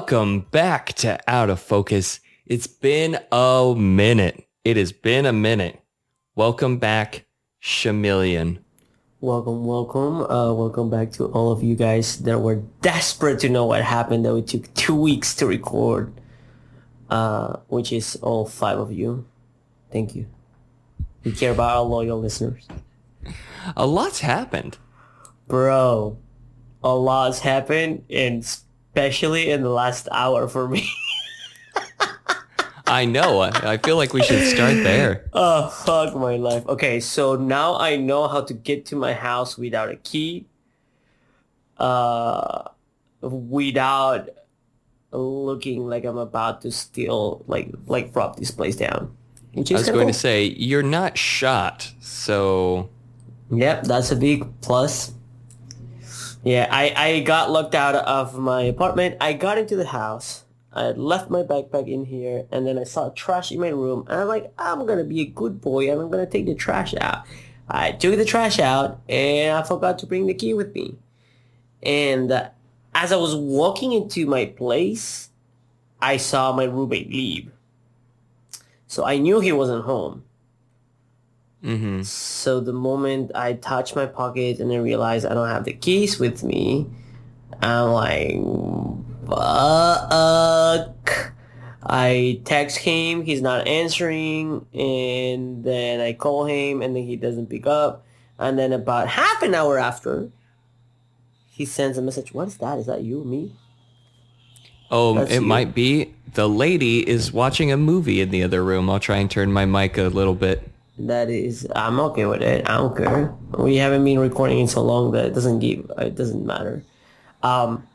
Welcome back to Out of Focus. It's been a minute. It has been a minute. Welcome back, Chameleon. Welcome, welcome, uh, welcome back to all of you guys that were desperate to know what happened. That we took two weeks to record, uh, which is all five of you. Thank you. We care about our loyal listeners, A lot's happened. bro. A lot's happened, and especially in the last hour for me. I know. I I feel like we should start there. oh fuck my life. Okay, so now I know how to get to my house without a key. Uh, without looking like I'm about to steal, like like rob this place down. Which I was going to say, you're not shot, so Yep, that's a big plus. Yeah, I, I got locked out of my apartment. I got into the house. I had left my backpack in here, and then I saw trash in my room. And I'm like, I'm gonna be a good boy, and I'm gonna take the trash out. I took the trash out, and I forgot to bring the key with me. And uh, as I was walking into my place, I saw my roommate leave. So I knew he wasn't home. Hmm So the moment I touch my pocket and I realize I don't have the keys with me, I'm like, fuck. I text him, he's not answering, and then I call him, and then he doesn't pick up. And then about half an hour after, he sends a message. What is that? Is that you, me? Oh, That's it you. might be. The lady is watching a movie in the other room. I'll try and turn my mic a little bit. That is, I'm okay with it. I don't care. We haven't been recording in so long that it doesn't give, it doesn't matter. Um,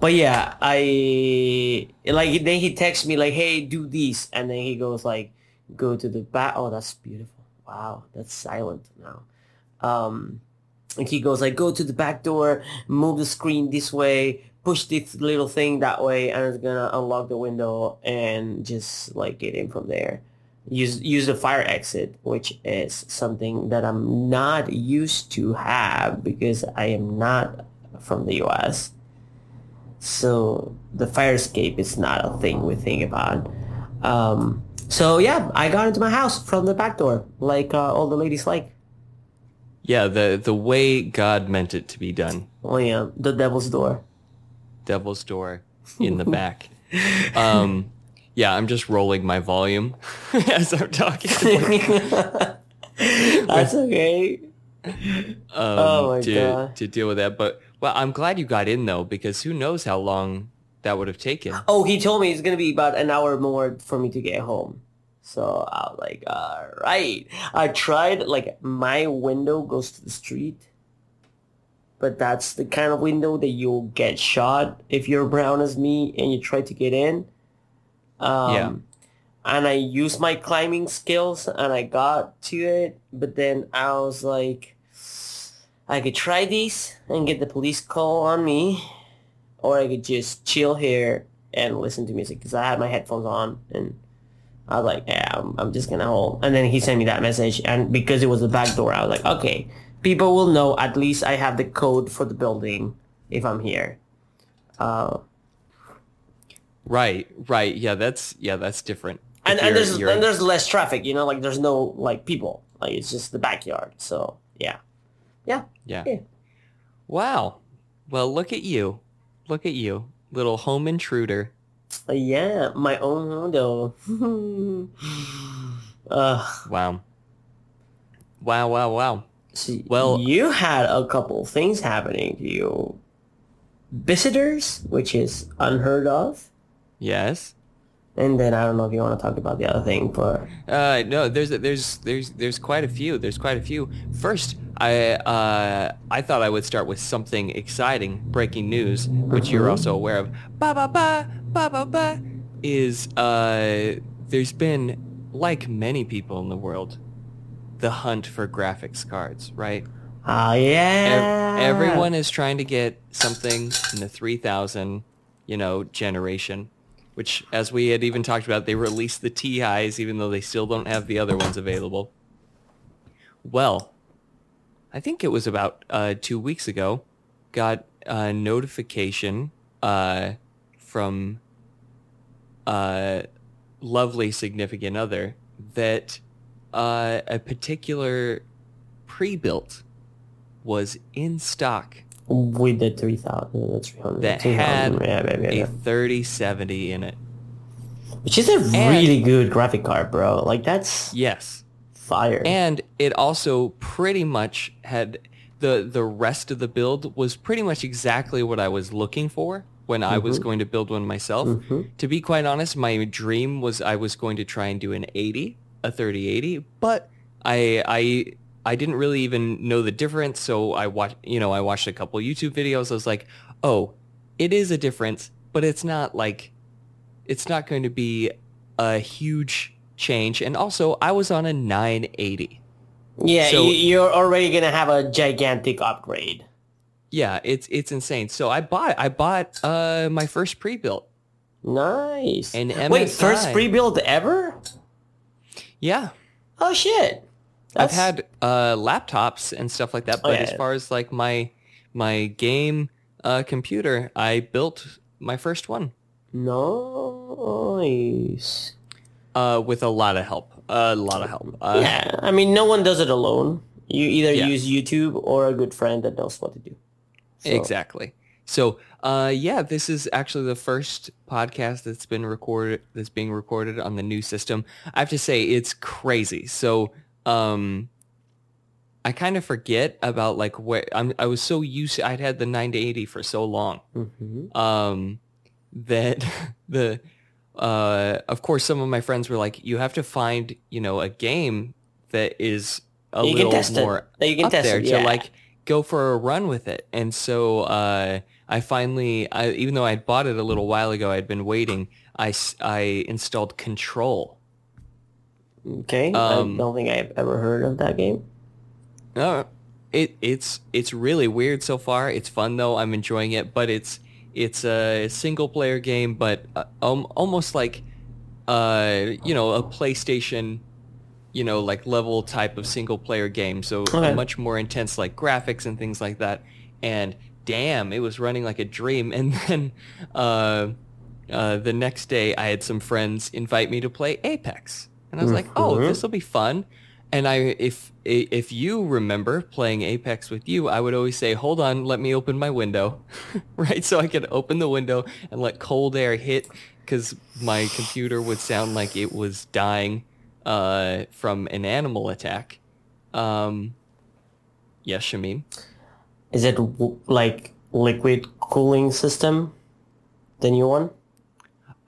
but yeah, I like then he texts me like, "Hey, do this," and then he goes like, "Go to the back." Oh, that's beautiful. Wow, that's silent now. Um, and he goes like, "Go to the back door, move the screen this way, push this little thing that way, and it's gonna unlock the window and just like get in from there." Use use the fire exit, which is something that I'm not used to have because I am not from the US. So the fire escape is not a thing we think about. Um, so yeah, I got into my house from the back door, like uh, all the ladies like. Yeah, the the way God meant it to be done. Oh yeah, the devil's door. Devil's door in the back. Um, yeah, I'm just rolling my volume as I'm talking. That's okay. um, Oh my to, God. to deal with that. But well, I'm glad you got in though, because who knows how long that would have taken. Oh, he told me it's gonna be about an hour more for me to get home. So I was like, all right. I tried, like, my window goes to the street. But that's the kind of window that you'll get shot if you're brown as me and you try to get in. Um, Yeah. And I used my climbing skills and I got to it. But then I was like, I could try these and get the police call on me or I could just chill here and listen to music because I had my headphones on and I was like, yeah, I'm, I'm just gonna hold. And then he sent me that message, and because it was the back door, I was like, okay, people will know at least I have the code for the building if I'm here. Uh, Right, right. Yeah, that's yeah, that's different. And, and there's and there's less traffic, you know, like there's no like people, like it's just the backyard. So yeah, yeah, yeah. yeah. Wow. Well, look at you. Look at you, little home intruder. Uh, yeah, my own window. uh, Wow. Wow, wow, wow. See, Well- you had a couple things happening to you. Visitors, which is unheard of. Yes. And then I don't know if you want to talk about the other thing, but Uh, no, there's there's there's there's quite a few. There's quite a few. First, I uh I thought I would start with something exciting, breaking news, which you're also aware of. Ba ba ba ba ba ba is uh there's been like many people in the world, the hunt for graphics cards, right? ah Ev- yeah, everyone is trying to get something in the 3000, you know, generation, which as we had even talked about, they released the TIs even though they still don't have the other ones available. Well, I think it was about uh, two weeks ago, got a notification uh, from a lovely significant other that uh, a particular pre-built was in stock With the 3000, the 300. that 2000, had yeah, yeah, yeah, a yeah. 3070 in it. Which is a really good graphic card, bro. Like, that's Yes. fire. And it also pretty much had the the rest of the build was pretty much exactly what I was looking for when I was mm-hmm. going to build one myself. Mm-hmm. To be quite honest, my dream was I was going to try and do an 80, a 3080, but I I I didn't really even know the difference, so I watched, you know, I watched a couple YouTube videos. I was like, "Oh, it is a difference, but it's not like it's not going to be a huge change." And also, I was on a 980. yeah, so- you, you're already gonna have a gigantic upgrade. Yeah, it's it's insane. So I bought I bought uh my first pre-built. Nice. An Wait, first pre-built ever? Yeah. Oh shit. I've had uh laptops and stuff like that, Oh, but yeah, as far as like my my game uh computer, I built my first one nice. uh with a lot of help. A lot of help. Uh, yeah, I mean, no one does it alone. You either Yeah. use YouTube or a good friend that knows what to do. So- Exactly. So, uh, yeah, this is actually the first podcast that's been recorded, that's being recorded on the new system. I have to say, it's crazy. So, um, I kind of forget about like where I'm, I was so used, To, I'd had the 9 to 80 for so long, Mhm. um, that the, uh, of course, some of my friends were like, you have to find, you know, a game that is a You little more That you can up test there it, to like go for a run with it. And so uh, I finally, I, even though I bought it a little while ago, I'd been waiting. I I installed Control. Okay. Um, I don't think I've ever heard of that game. Uh, it it's it's really weird so far. It's fun though. I'm enjoying it, but it's it's a single player game, but uh, um, almost like uh you know a PlayStation you know like level type of single player game. So Okay. much more intense like graphics and things like that. And damn, it was running like a dream. And then uh, uh the next day, I had some friends invite me to play Apex, and I was like, oh, Mhm. this will be fun. And I, if if you remember playing Apex with you, I would always say, "Hold on, let me open my window," right? So I could open the window and let cold air hit, because my computer would sound like it was dying uh, from an animal attack. Um, yes, Shamin. Is it w- like liquid cooling system? The new one?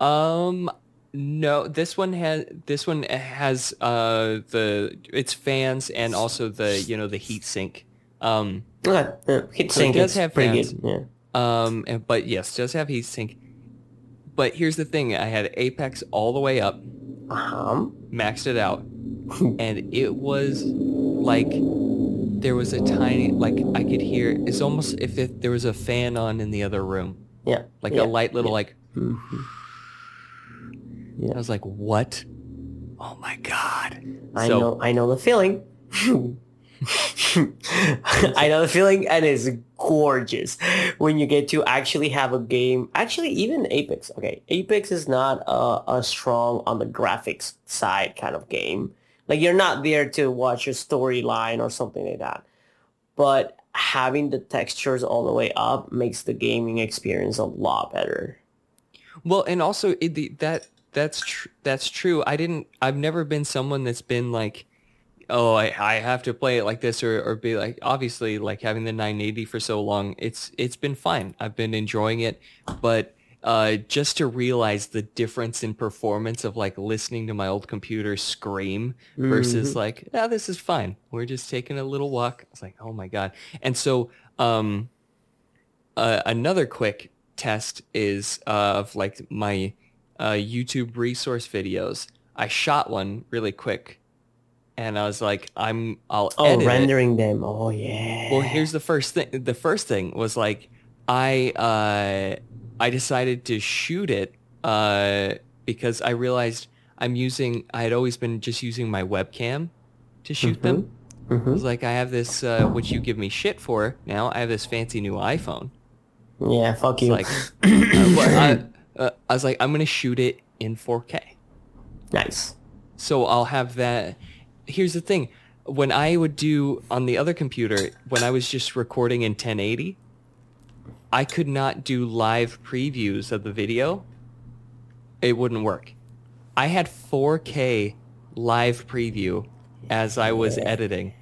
Um, no, this one has this one has uh the its fans and also the you know the heat sink. Um, Okay. Yeah, heat So it sink does have pretty fans. good. Yeah. Um, and- but yes, does have heat sink. But here's the thing: I had Apex all the way up, Um, maxed it out, and it was like there was a tiny like I could hear. It's almost if it, there was a fan on in the other room, yeah. like yeah. a light little like. Mhm. I was like, what? Oh my god! I So- know. I know the feeling. I know the feeling, and it's gorgeous when you get to actually have a game. Actually, even Apex. Okay, Apex is not a, a strong on the graphics side kind of game. Like you're not there to watch a storyline or something like that. But having the textures all the way up makes the gaming experience a lot better. Well, and also it, the, that that's tr- that's true. I didn't. I've never been someone that's been like, oh, I, I have to play it like this, or, or be like, obviously, like having the 980 for so long, it's it's been fine. I've been enjoying it, but uh, just to realize the difference in performance of like listening to my old computer scream versus like, yeah, this is fine. We're just taking a little walk. It's like, oh my god. And so, um, uh, another quick test is uh, of like my uh, YouTube resource videos. I shot one really quick, and I was like, I'm I'll Oh, edit it. rendering them. Oh yeah. Well, here's the first thing. The first thing was like I uh, I decided to shoot it uh, because I realized I'm using. I had always been just using my webcam to shoot them. I Mhm. was like, I have this, uh, which you give me shit for. Now I have this fancy new iPhone. Yeah. Fuck It's you. like, uh, well, uh, I was like, I'm gonna shoot it in 4K. Nice. So I'll have that. Here's the thing: when I would do on the other computer, when I was just recording in 1080, I could not do live previews of the video. It wouldn't work. I had 4K live preview as I was editing.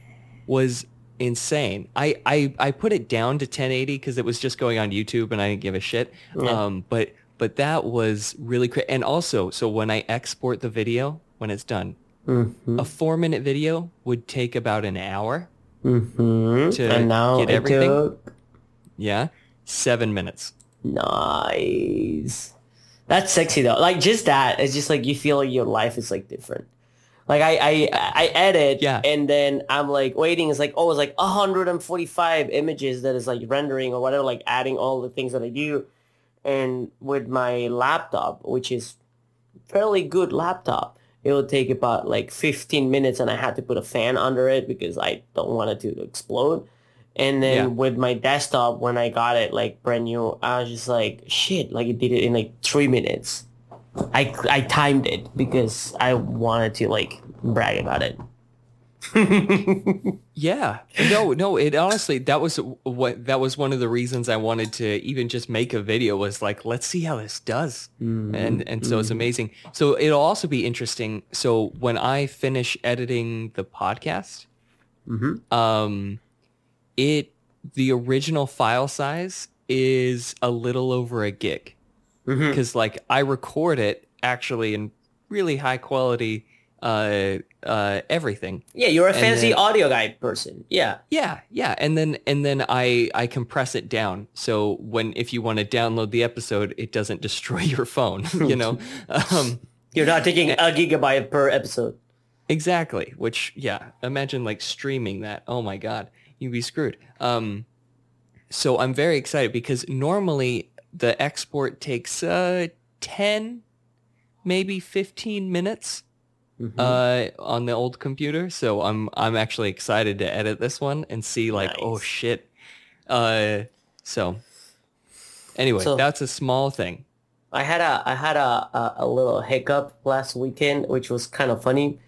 Was insane. I, I, I put it down to 1080 because it was just going on YouTube and I didn't give a shit. Yeah. Um, but but that was really cra And also, so when I export the video, when it's done, Mm-hmm. a four minute video would take about an hour. Mm-hmm. To and now get everything? took Yeah. Seven minutes. nice. That's sexy though. Like just that, it's just like you feel like your life is like different. Like I I I edit Yeah. and then I'm like waiting. It's like oh, it's like 145 images that is like rendering or whatever, like adding all the things that I do. And with my laptop, which is fairly good laptop, it would take about like 15 minutes, and I had to put a fan under it because I don't want it to explode. And then Yeah. with my desktop, when I got it like brand new, I was just like, shit, like it did it in like three minutes. I, I timed it because I wanted to like brag about it. Yeah. No, no, it honestly that was what that was one of the reasons I wanted to even just make a video was like let's see how this does. Mm-hmm. And and so it's mm-hmm. amazing. So it'll also be interesting. So when I finish editing the podcast, mm-hmm. um it the original file size is a little over a gig. Cuz like I record it actually in really high quality uh uh everything. Yeah, you're a And fancy then- audio guy person. Yeah. Yeah, yeah, and then and then I I compress it down so when if you want to download the episode, it doesn't destroy your phone. You know, um, You're not taking a gigabyte per episode. exactly. Which yeah, imagine like streaming that. Oh my god, you'd be screwed. Um, so I'm very excited because normally the export takes uh ten, maybe fifteen minutes uh on the old computer so i'm i'm actually excited to edit this one and see like oh shit uh so anyway So- that's a small thing I had a I had a, a, a little hiccup last weekend, which was kind of funny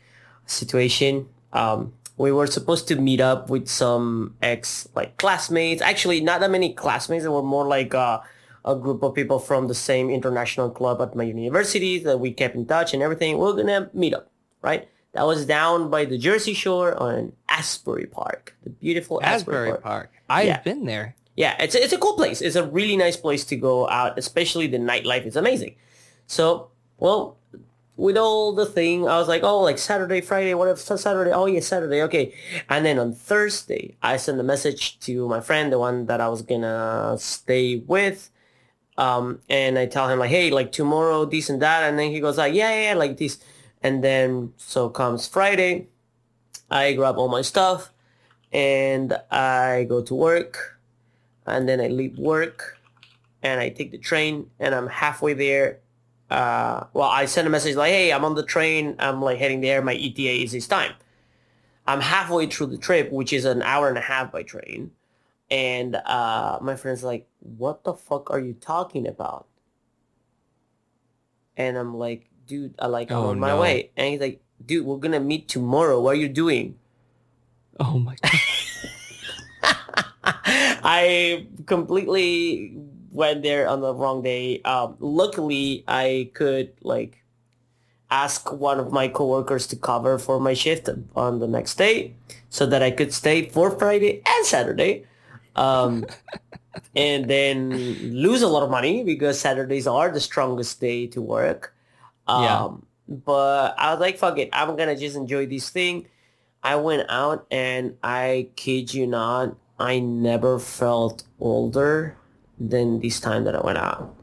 situation. Um, we were supposed to meet up with some ex like classmates. Actually, not that many classmates. They were more like uh, a group of people from the same international club at my university that we kept in touch and everything. We are gonna meet up, right? That was down by the Jersey Shore on Asbury Park, the beautiful Asbury, asbury Park. park i've Yeah. been there Yeah, it's a, it's a cool place. It's a really nice place to go out, especially the nightlife is amazing. So, well, with all the thing, I was like, oh, like Saturday, Friday, whatever, Saturday, oh yeah, Saturday, okay. And then on Thursday, I sent a message to my friend, the one that I was gonna stay with. Um, and I tell him like, hey, like tomorrow, this and that. And then he goes like, yeah, yeah, yeah, like this. And then so comes Friday, I grab all my stuff and I go to work and then I leave work and I take the train and I'm halfway there. Uh, well, I send a message like, hey, I'm on the train. I'm like heading there. My ETA is this time. I'm halfway through the trip, which is an hour and a half by train. And uh, my friend's like, what the fuck are you talking about? And I'm like, dude, I like, I'm Oh, on my no. way. And he's like, dude, we're going to meet tomorrow. What are you doing? oh my god I completely went there on the wrong day. Um, luckily, I could like ask one of my coworkers to cover for my shift on the next day, so that I could stay for Friday and Saturday, um, and then lose a lot of money because Saturdays are the strongest day to work. Um, Yeah. But I was like, fuck it, I'm gonna just enjoy this thing. I went out and I kid you not, I never felt older than this time that I went out.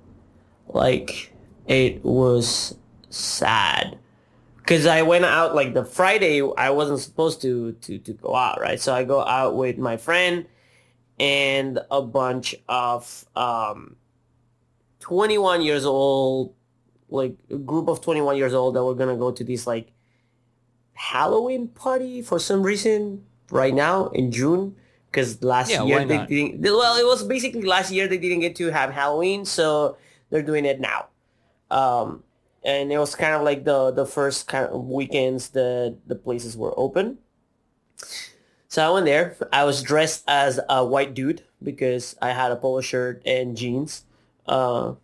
Like it was sad because I went out like the Friday I wasn't supposed to to to go out right. So I go out with my friend and a bunch of um 21 years old like a group of 21 years old that were gonna go to this like Halloween party for some reason right now in June because last Yeah, year they didn't well it was basically last year they didn't get to have Halloween so they're doing it now Um, and it was kind of like the the first kind of weekends that the places were open. So I went there. I was dressed as a white dude because I had a polo shirt and jeans. Uh,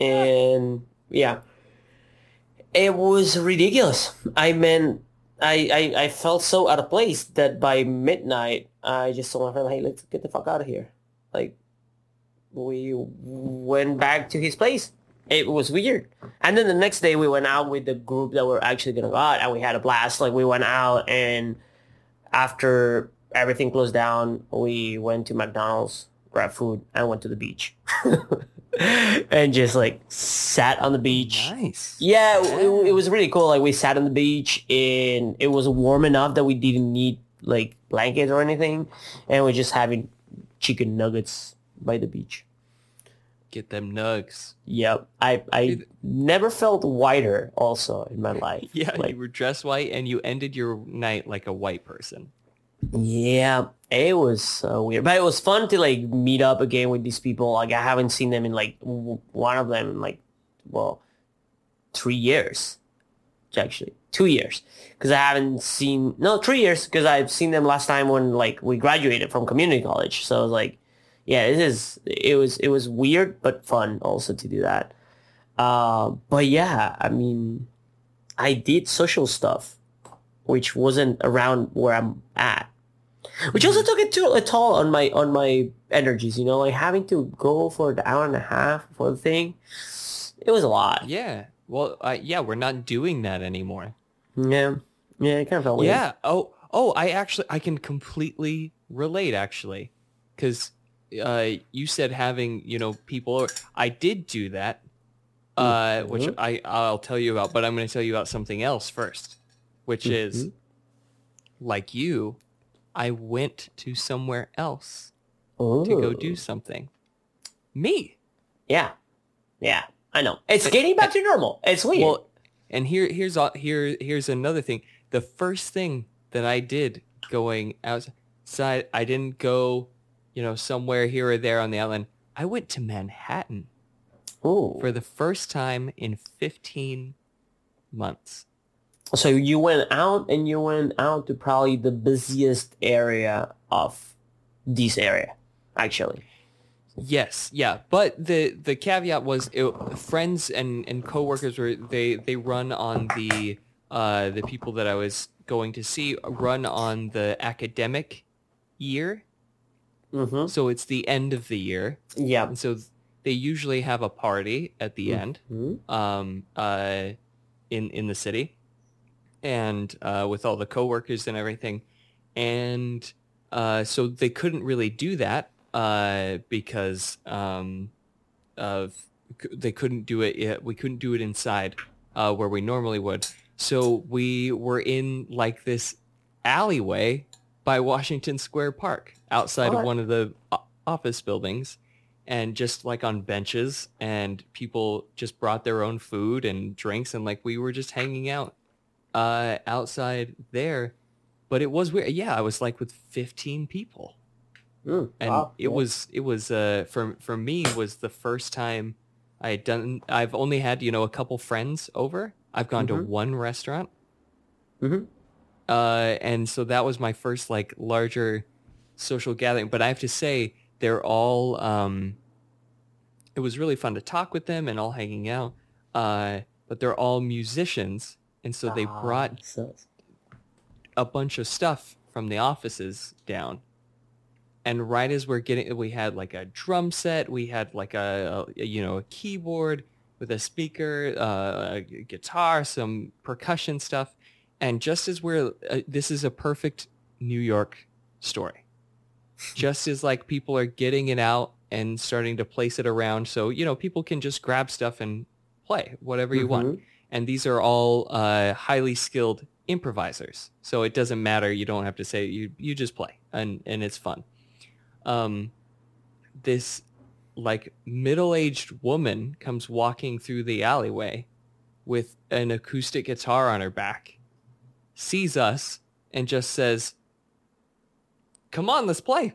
and yeah, it was ridiculous. I mean, I, I, I felt so out of place that by midnight, I just told my friend, hey, let's get the fuck out of here. Like, we went back to his place. It was weird. And then the next day we went out with the group that were actually going to go out and we had a blast. Like we went out and after everything closed down, we went to McDonald's, grabbed food and went to the beach. and just like sat on the beach. Nice. Yeah, It, it was really cool. Like we sat on the beach and it was warm enough that we didn't need like blankets or anything. And we're just having chicken nuggets by the beach. Get them nugs. Yep. I I never felt whiter also in my life. Yeah, Like, you were dressed white and you ended your night like a white person. Yeah. It was so weird. But it was fun to like meet up again with these people. Like I haven't seen them in like w- one of them in like well, three years. Actually, two years. Because I haven't seen no three years because I've seen them last time when like we graduated from community college. So I was like, yeah, this is it was it was weird but fun also to do that. Uh, but yeah, I mean, I did social stuff, which wasn't around where I'm at, which also took it to a toll on my on my energies. You know, like having to go for an hour and a half for the thing. It was a lot. Yeah. Well, uh, yeah, we're not doing that anymore. Yeah, yeah, it kind of felt weird. Yeah. Oh, oh, I actually, I can completely relate actually. Cause, uh, you said having, you know, people, I did do that, uh, which Mhm. I, I'll tell you about, but I'm going to tell you about something else first, which is Mhm. like you, I went to somewhere else to go do something. Me. Yeah, yeah, I know. It's getting back to normal. It's weird. Well, and here here's all, here here's another thing. The first thing that I did going outside, I didn't go, you know, somewhere here or there on the island. I went to Manhattan Ooh. for the first time in 15 months. So you went out and you went out to probably the busiest area of this area, actually. Yes, yeah, but the the caveat was it, friends and and coworkers were they they run on the uh the people that I was going to see run on the academic year, Mm-hmm. so it's the end of the year, Yeah. and so they usually have a party at the end, Mhm. um, uh, in in the city, and uh, with all the coworkers and everything, and uh, so they couldn't really do that uh, because um, of they couldn't do it. Yet. We couldn't do it inside uh, where we normally would. So we were in like this alleyway by Washington Square Park outside of one of the office buildings and just like on benches and people just brought their own food and drinks and like we were just hanging out uh outside there but it was weird. Yeah i was like with 15 people. Mm, and wow, it yeah. was it was uh for for me was the first time i had done i've only had you know a couple friends over. I've gone to Mhm. one restaurant. Mhm. uh and so that was my first like larger social gathering. But i have to say they're all um it was really fun to talk with them and all hanging out. Uh but they're all musicians and so they Ah, brought a bunch of stuff from the offices down. And right as we're getting, we had like a drum set, we had like a, a you know a keyboard with a speaker, uh, a guitar, some percussion stuff, and just as we're, uh, this is a perfect New York story. just as like people are getting it out and starting to place it around, so you know people can just grab stuff and play whatever you want Mhm. And these are all uh, highly skilled improvisers. So it doesn't matter. You don't have to say you. You just play, and and it's fun. Um, this like middle-aged woman comes walking through the alleyway with an acoustic guitar on her back, sees us, and just says, "Come on, let's play."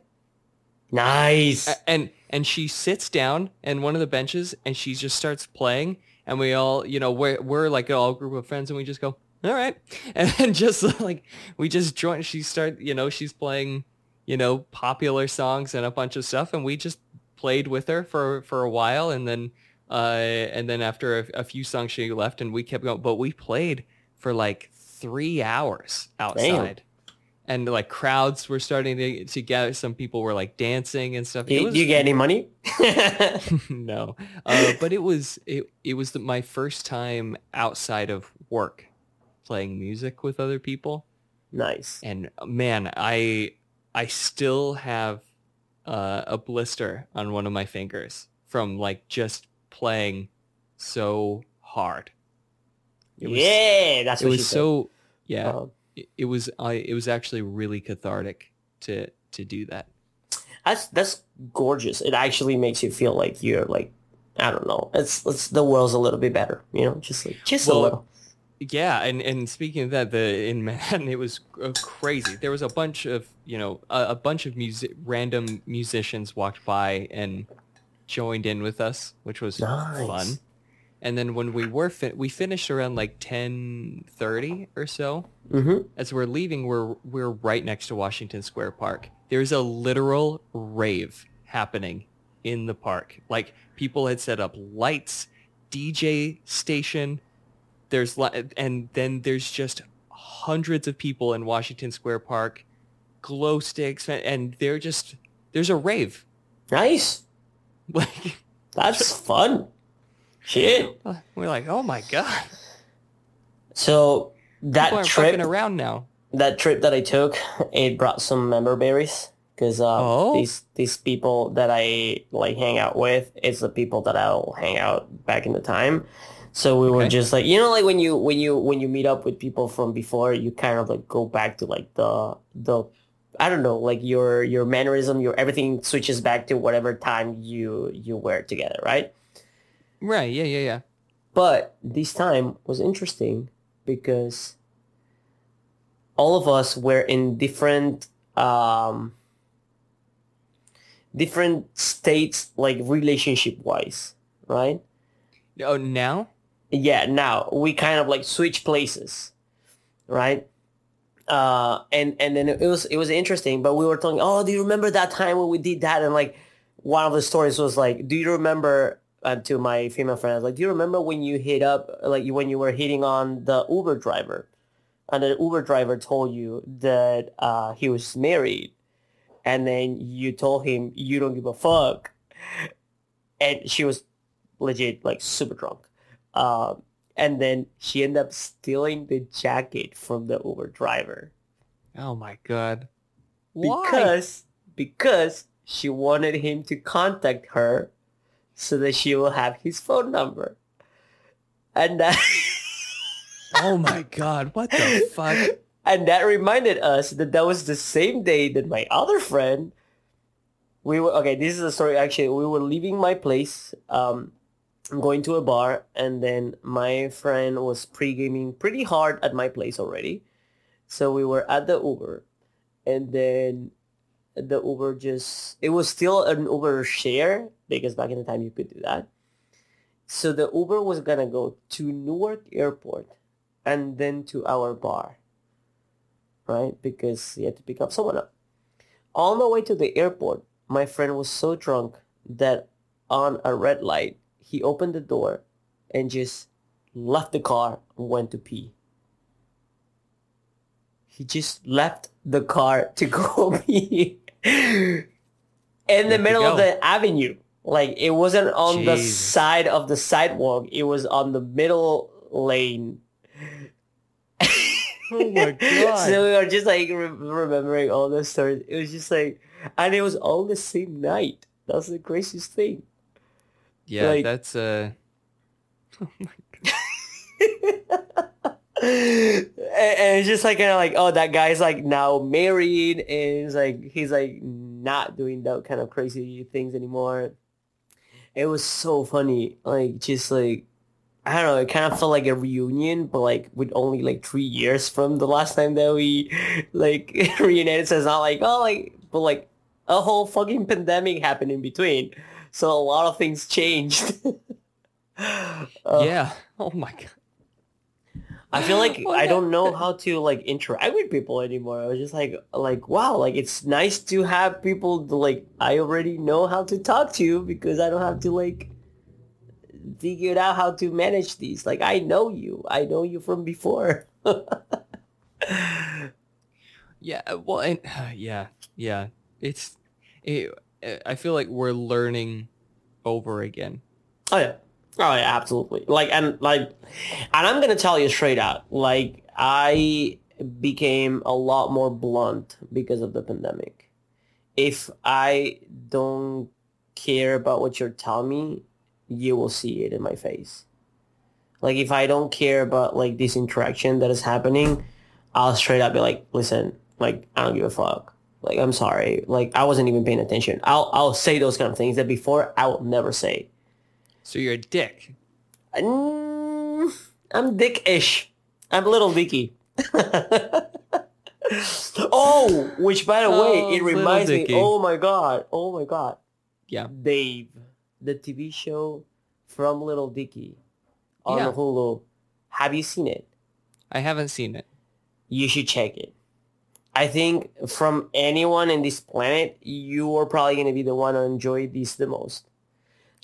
Nice. And and she sits down in one of the benches and she just starts playing and we all, you know, we're we're like an all group of friends, and we just go, all right, and then just like we just join. She start, you know, she's playing, you know, popular songs and a bunch of stuff, and we just played with her for for a while, and then uh, and then after a, a few songs, she left, and we kept going. But we played for like three hours outside. And like crowds were starting to, to gather. Some people were like dancing and stuff. Do you, was- do you get any money? no, uh, but it was it, it was the, my first time outside of work playing music with other people, nice. and man, I I still have uh, a blister on one of my fingers from like just playing so hard. Was, yeah, that's it was so yeah. Um, it, it was I it was actually really cathartic to to do that. that's that's gorgeous. It actually makes you feel like you're like I don't know. It's it's the world's a little bit better, you know, just like just a little. Yeah, and and speaking of that, the in Manhattan it was crazy. There was a bunch of you know a, a bunch of music random musicians walked by and joined in with us, which was Nice. fun. And then when we were fin- we finished around like ten thirty or so. Mm-hmm. As we're leaving, we're we're right next to Washington Square Park. There's a literal rave happening in the park. Like people had set up lights, DJ station. There's li- and then there's just hundreds of people in Washington Square Park, glow sticks, and they're just there's a rave. Nice. Like That's fun. Shit. we're like, oh my god, So that trip, around now. that trip that I took, it brought some member berries because uh, Oh. these these people that I like hang out with, it's the people that I'll hang out back in the time. So we were just like you know like when you when you when you meet up with people from before, you kind of like go back to like the the I don't know like your your mannerism, your everything switches back to whatever time you you were together, right? Right? Yeah, yeah, yeah. But this time was interesting because all of us were in different um different states like relationship wise, right? Oh, now? Yeah, now we kind of like switch places, right? Uh and and then it was it was interesting, but we were talking, "Oh, do you remember that time when we did that?" And like one of the stories was like, "Do you remember uh, to my female friends, like, do you remember when you hit up, like, when you were hitting on the Uber driver, and the Uber driver told you that uh, he was married, and then you told him you don't give a fuck, and she was legit like super drunk, um, and then she ended up stealing the jacket from the Uber driver Oh my god. Why? because because she wanted him to contact her so that she will have his phone number. And that oh my god, what the fuck? and that reminded us that that was the same day that my other friend we were okay this is a story actually we were leaving my place um going to a bar and then my friend was pre-gaming pretty hard at my place already so we were at the uber and then the uber just it was still an uber share because back in the time you could do that so the uber was gonna go to newark airport and then to our bar right? Because he had to pick up someone up. On the way to the airport, my friend was so drunk that on a red light, he opened the door and just left the car and went to pee. He just left the car to go pee in the middle of the avenue. Like it wasn't on the side of the sidewalk. It was on the middle lane. Oh my god. so we were just like re- remembering all those stories. It was just like, and it was all the same night. That was the craziest thing. yeah, like- that's uh and, and it's just like kind of like, oh, that guy's like now married, and it's like he's like not doing that kind of crazy things anymore. It was so funny, like just like I don't know, it kind of felt like a reunion, but like with only like three years from the last time that we like reunited. So it's not like oh like, but like a whole fucking pandemic happened in between, so a lot of things changed. Uh, yeah. Oh my god. I feel like Oh, I don't know how to like interact with people anymore. I was just like like wow, like it's nice to have people to, like I already know how to talk to you because I don't have to like figure out how to manage these. Like I know you. I know you from before. Yeah. uh, Well, and yeah, yeah. It's. It, I feel like we're learning over again. Oh yeah. Oh yeah, absolutely. Like and like and I'm gonna tell you straight out, like I became a lot more blunt because of the pandemic. If I don't care about what you're telling me, you will see it in my face. Like if I don't care about like this interaction that is happening, I'll straight up be like, listen, like I don't give a fuck. Like I'm sorry. Like I wasn't even paying attention. I'll I'll say those kind of things that before I will never say. So you're a dick. Mm, I'm dick-ish. I'm little dicky. oh, which by the Oh, way, it reminds me. Oh my god. Oh my god. Yeah. Dave, the TV show from Little Dicky on Yeah. Hulu. Have you seen it? I haven't seen it. You should check it. I think from anyone in this planet, you are probably going to be the one to enjoy this the most.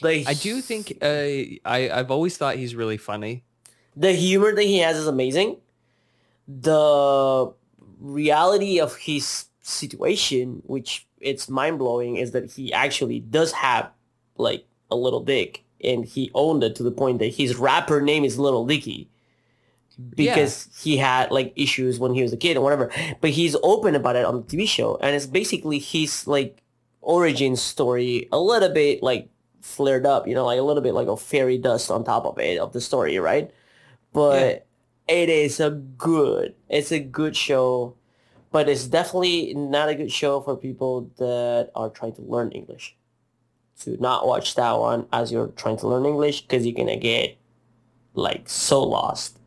The I do think uh, I I've always thought he's really funny. the humor that he has is amazing. The reality of his situation, which it's mind blowing, is that he actually does have like a little dick, and he owned it to the point that his rapper name is Little Dicky because he had like issues when he was a kid or whatever. But he's open about it on the TV show, and it's basically his like origin story, a little bit like flared up, you know, like a little bit like a fairy dust on top of it of the story, right? But it is a good, it's a good show, but it's definitely not a good show for people that are trying to learn English. To not watch that one as you're trying to learn English because you're gonna get like so lost.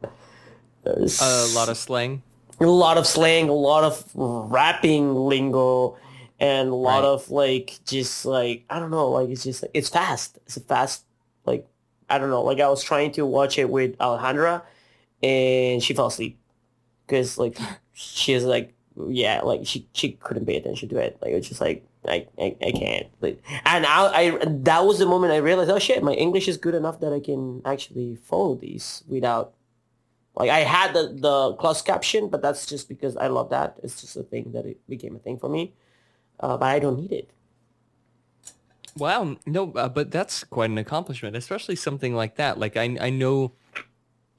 There's A lot of slang. a lot of slang, a lot of rapping lingo, and a lot Right. of like just like I don't know, like it's just like, it's fast. It's a fast like I don't know. Like I was trying to watch it with Alejandra, and she fell asleep because like she she's like yeah, like she she couldn't pay attention to it. Like it's just like I I, I can't. Like, and I, I that was the moment I realized oh shit, my English is good enough that I can actually follow these without like I had the the closed caption, but that's just because I love that. It's just a thing that it became a thing for me. Uh, but I don't need it. Wow, no, uh, but that's quite an accomplishment, especially something like that. Like I, I know,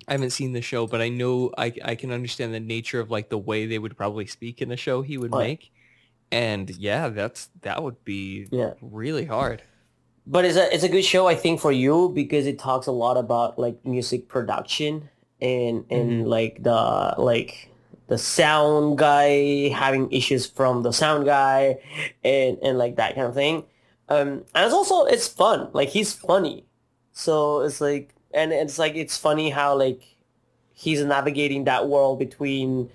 I haven't seen the show, but I know I, I can understand the nature of like the way they would probably speak in a show he would Right. make, and yeah, that's that would be Yeah. really hard. But it's a it's a good show I think for you because it talks a lot about like music production and and like the like the sound guy having issues from the sound guy and and like that kind of thing. Um, and it's also it's fun. Like he's funny, so it's like and it's like it's funny how like he's navigating that world between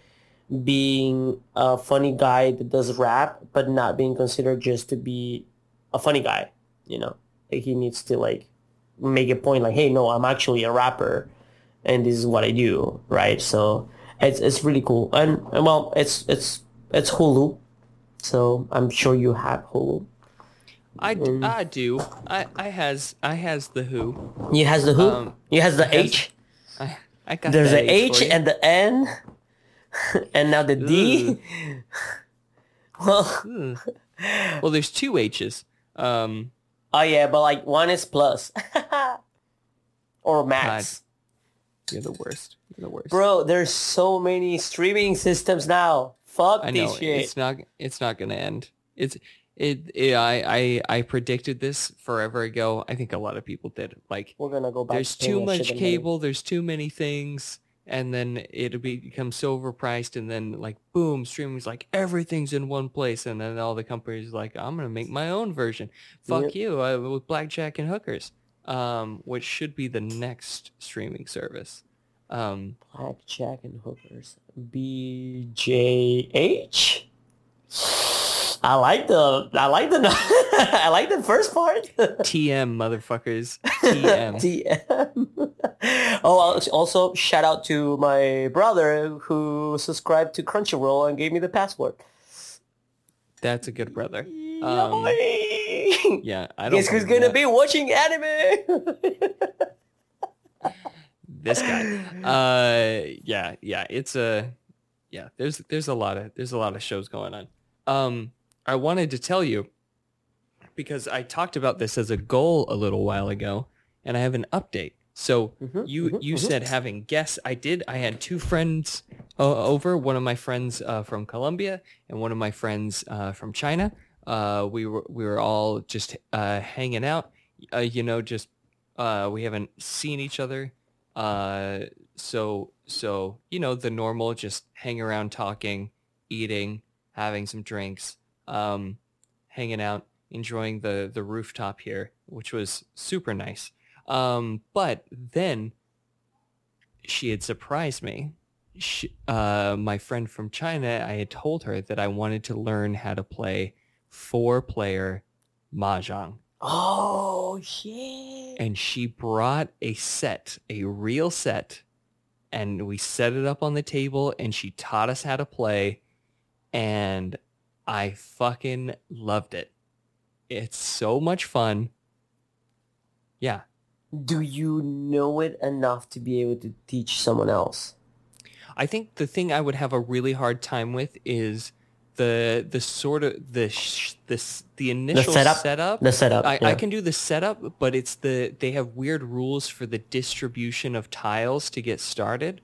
being a funny guy that does rap but not being considered just to be a funny guy you know like he needs to like make a point like hey no i'm actually a rapper and this is what i do right so it's it's really cool and, and well it's it's it's hulu so i'm sure you have hulu I, Mm. I do. I, I has I has the Who. You has the who Um, it has the has- h I, I got there's the h you. and the n and now the d well well, there's two H's. Um, oh yeah but like one is plus or max you're the worst. You're the worst. Bro, there's so many streaming systems now. Fuck I this know shit. it's not. It's not gonna end. It's it, it. I I I predicted this forever ago. I think a lot of people did. Like, We're gonna go back. there's to too much shit and money. cable. There's too many things, and then it'll be, become so overpriced. And then like, boom, streaming's like everything's in one place, and then all the companies like, I'm gonna make my own version. Fuck Yep. you, uh, with blackjack and hookers, um, which should be the next streaming service. Um, Blackjack and hookers. BJH. I like the I like the I like the first part. TM motherfuckers. TM. TM. oh, also shout out to my brother who subscribed to Crunchyroll and gave me the password. That's a good brother. Um, yeah, I don't. Guess who's gonna that. be watching anime? this guy. Uh, yeah, yeah. It's a yeah. There's there's a lot of there's a lot of shows going on. Um, I wanted to tell you because I talked about this as a goal a little while ago, and I have an update. So Mhm, you mhm, you mhm. said having guests. I did. I had two friends uh, over. One of my friends uh, from Colombia and one of my friends uh, from China. Uh, we were we were all just uh, hanging out. Uh, you know, just uh, we haven't seen each other. Uh, so so you know the normal, just hang around, talking, eating, having some drinks, um, hanging out, enjoying the the rooftop here, which was super nice. Um, but then she had surprised me. She, uh, my friend from China, I had told her that I wanted to learn how to play four-player mahjong oh shit! and she brought a set, a real set, and we set it up on the table and she taught us how to play and I fucking loved it. It's so much fun. Yeah. Do you know it enough to be able to teach someone else? I think the thing I would have a really hard time with is the the sort of the sh- this the initial setup? setup The setup. I, yeah. I can do the setup, but it's the they have weird rules for the distribution of tiles to get started.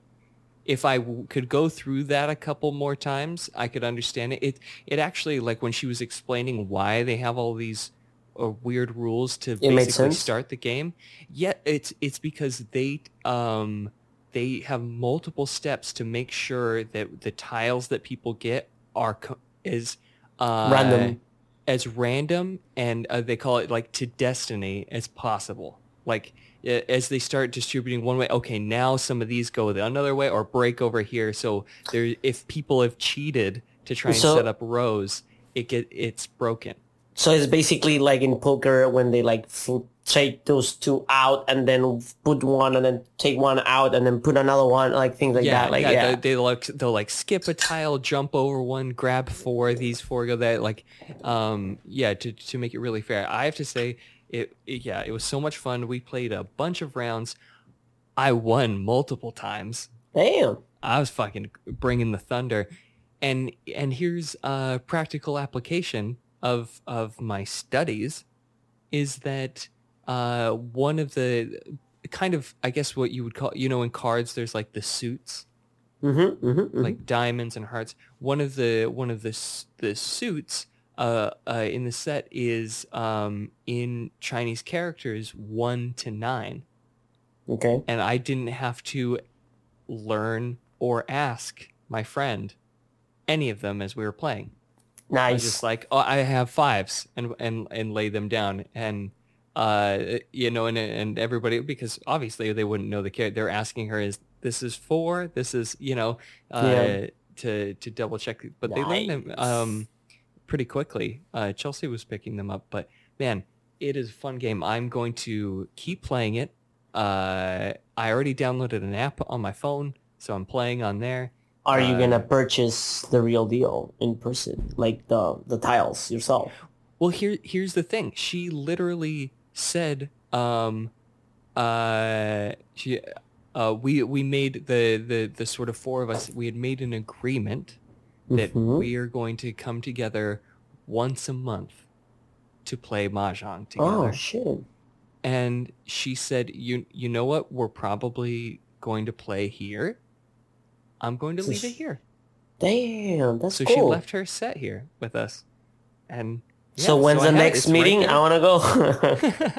If I w- could go through that a couple more times, I could understand it. It it actually like when she was explaining why they have all these uh, weird rules to made basically start the game. Yeah, it's it's because they um they have multiple steps to make sure that the tiles that people get are co- is uh, Random. as random and uh, they call it like to destiny as possible. Like as they start distributing one way, okay, now some of these go the another way or break over here. So there, if people have cheated to try and So- set up rows, it get it's broken. So it's basically like in poker when they like fl- take those two out and then put one and then take one out and then put another one, like things like that. Like yeah, They, they like they'll like skip a tile, jump over one, grab four. These four go that. Like, um, yeah. To to make it really fair, I have to say it, it. Yeah, it was so much fun. We played a bunch of rounds. I won multiple times. damn. I was fucking bringing the thunder, and and here's a practical application of of my studies, is that uh one of the kind of I guess what you would call you know in cards there's like the suits Mm-hmm, mm-hmm, like diamonds and hearts. One of the one of the the suits uh, uh in the set is um in Chinese characters one to nine Okay. and I didn't have to learn or ask my friend any of them as we were playing. I was Nice. just like, oh, I have fives, and and and lay them down, and uh, you know, and and everybody because obviously they wouldn't know the character. They're asking her, is this is for? This is you know, uh, Yeah. to to double check, but they learned them um pretty quickly. Uh, Chelsea was picking them up, but man, it is a fun game. I'm going to keep playing it. Uh, I already downloaded an app on my phone, so I'm playing on there. Are you uh, gonna purchase the real deal in person, like the the tiles yourself? Well, here here's the thing. She literally said, um, uh, she, uh, we we made the the the sort of four of us. We had made an agreement that Mhm. we are going to come together once a month to play mahjong together. Oh shit! and she said, "You you know what? We're probably going to play here. I'm going to So leave it here." Damn, that's So cool. she left her set here with us, and yeah, so when's I the next right meeting? there. I wanna go.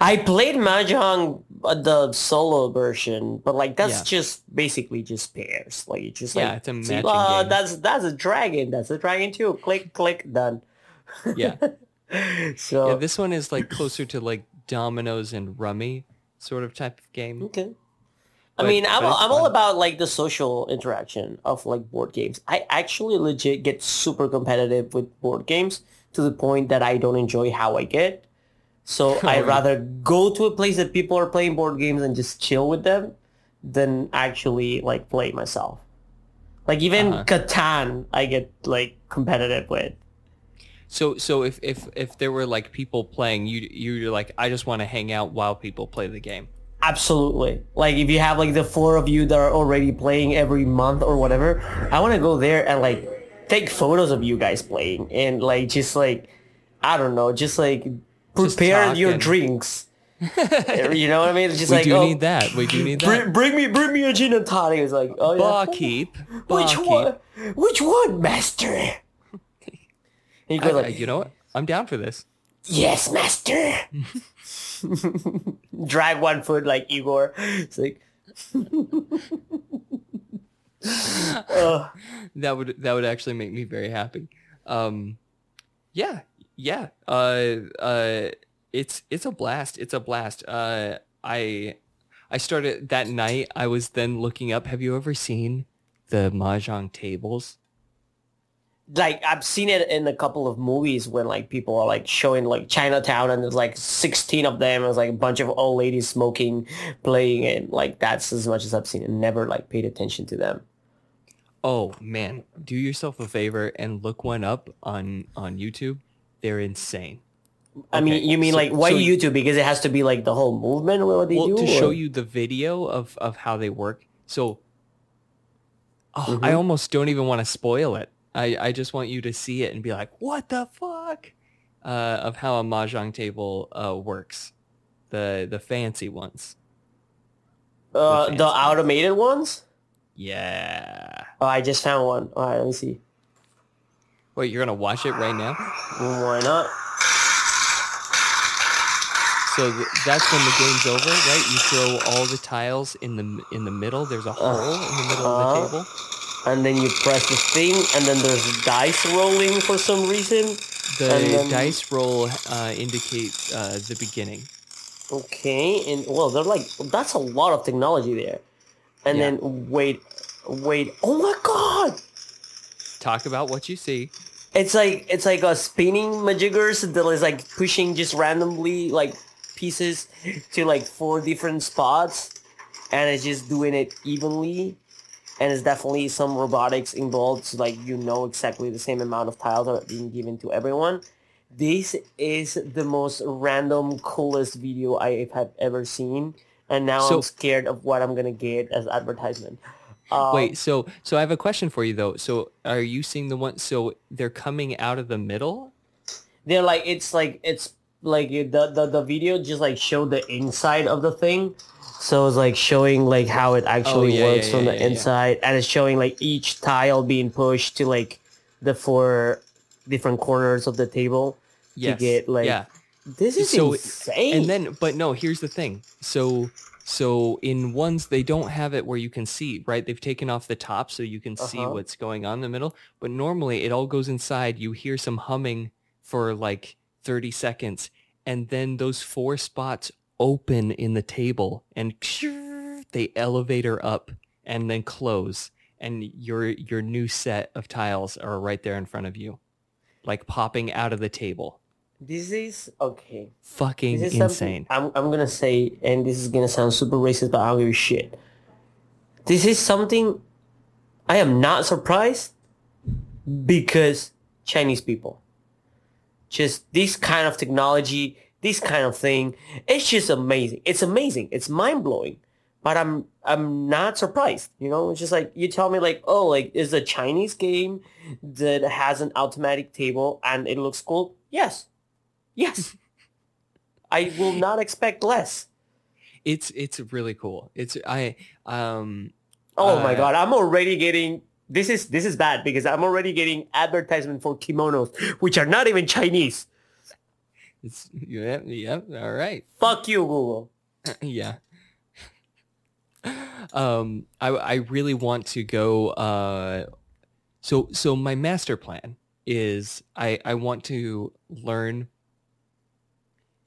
I played mahjong uh, the solo version, but like that's Yeah. just basically just pairs. Like it's just Yeah, like it's a matching uh, game. that's that's a dragon. That's a dragon too. Click click done. yeah. so Yeah, this one is like closer to like dominoes and rummy sort of type of game. okay. I mean, I'm, I'm all about like the social interaction of like board games. I actually legit get super competitive with board games to the point that I don't enjoy how I get. So I'd rather go to a place that people are playing board games and just chill with them than actually like play myself. Like even Uh-huh. Catan, I get like competitive with. So so if if if there were like people playing, you you're like I just want to hang out while people play the game. Absolutely. Like if you have like the four of you that are already playing every month or whatever, I want to go there and like take photos of you guys playing and like just like I don't know, just like prepare talk your drinks. you know what I mean? It's just We like do oh, need that. We do need Bring, that. bring me, bring me a gin and tonic. It's like, oh yeah. Barkeep. Which Barkeep. one? Which one, master? And you go I- like, you know what? I'm down for this. yes, master. Drag one foot like Igor. It's like, uh, That would that would actually make me very happy. Um, yeah, yeah. Uh, uh, it's it's a blast. It's a blast. Uh, I I started that night. I was then looking up. Have you ever seen the mahjong tables? like I've seen it in a couple of movies when like people are like showing like Chinatown and there's like 16 of them. It's like a bunch of old ladies smoking, playing it. Like that's as much as I've seen and never like paid attention to them. Oh man, do yourself a favor and look one up on on YouTube. They're insane. I mean, you mean so- like why so- YouTube? Because it has to be like the whole movement what they well, do? to show you the video of of how they work. So, oh, Mm-hmm. I almost don't even want to spoil it. I I just want you to see it and be like, what the fuck, uh, of how a mahjong table uh works, the the fancy ones. uh, the the fancy. automated ones? Yeah. Oh, I just found one. All right, let me see. Wait, you're gonna watch it right now? Why not? So th- that's when the game's over, right? You throw all the tiles in the in the middle. There's a hole in the middle of the Uh-huh. table. And then you press the thing, and then there's dice rolling for some reason. The and then- dice roll uh, indicate uh, the beginning. Okay, and well, they're like that's a lot of technology there. And Yeah. then wait, wait. Oh my god! Talk about what you see. It's like it's like a spinning majiggers that is like pushing just randomly like pieces to like four different spots, and it's just doing it evenly. And it's definitely some robotics involved, so like you know exactly the same amount of tiles are being given to everyone. This is the most random, coolest video I have ever seen, and now So- I'm scared of what I'm gonna get as advertisement. Um, Wait, so so I have a question for you though. So are you seeing the one? So they're coming out of the middle. they're like it's like it's like the the, the video just like showed the inside of the thing so it's like showing like how it actually Oh, yeah, works yeah, from yeah, the inside and it's showing like each tile being pushed to like the four different corners of the table Yes. to get like yeah. this is So- insane And then, but no. Here's the thing. So so in ones they don't have it where you can see. Right? They've taken off the top so you can see Uh-huh. what's going on in the middle. But normally it all goes inside. You hear some humming for like 30 seconds, and then those four spots open in the table and they elevator up and then close and your your new set of tiles are right there in front of you like popping out of the table this is okay. Fucking is insane. I'm, I'm gonna say and this is gonna sound super racist but i don't give a shit. This is something i am not surprised because chinese people. Just this kind of technology this kind of thing it's just amazing. It's amazing. It's mind-blowing. But i'm i'm not surprised you know? It's just like you tell me like oh like is a chinese game that has an automatic table and it looks cool? Yes yes. I will not expect less. It's it's really cool. It's i um oh my Uh, god i'm already getting this is this is bad because i'm already getting advertisement for kimonos which are not even chinese. It's yeah yeah all right. Fuck you google. Yeah. Um i i really want to go uh so so my master plan is i i want to learn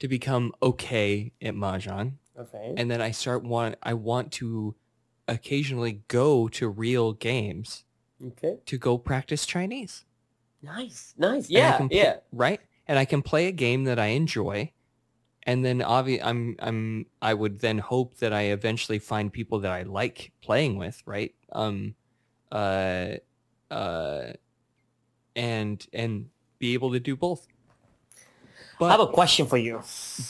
to become okay at mahjong okay and then I start want I want to occasionally go to real games Okay. to go practice Chinese. Nice. Nice. Yeah. yeah. right? And I can play a game that I enjoy. And then obvi- I'm I'm I would then hope that I eventually find people that I like playing with, right? Um uh uh and and be able to do both. I have a question for you.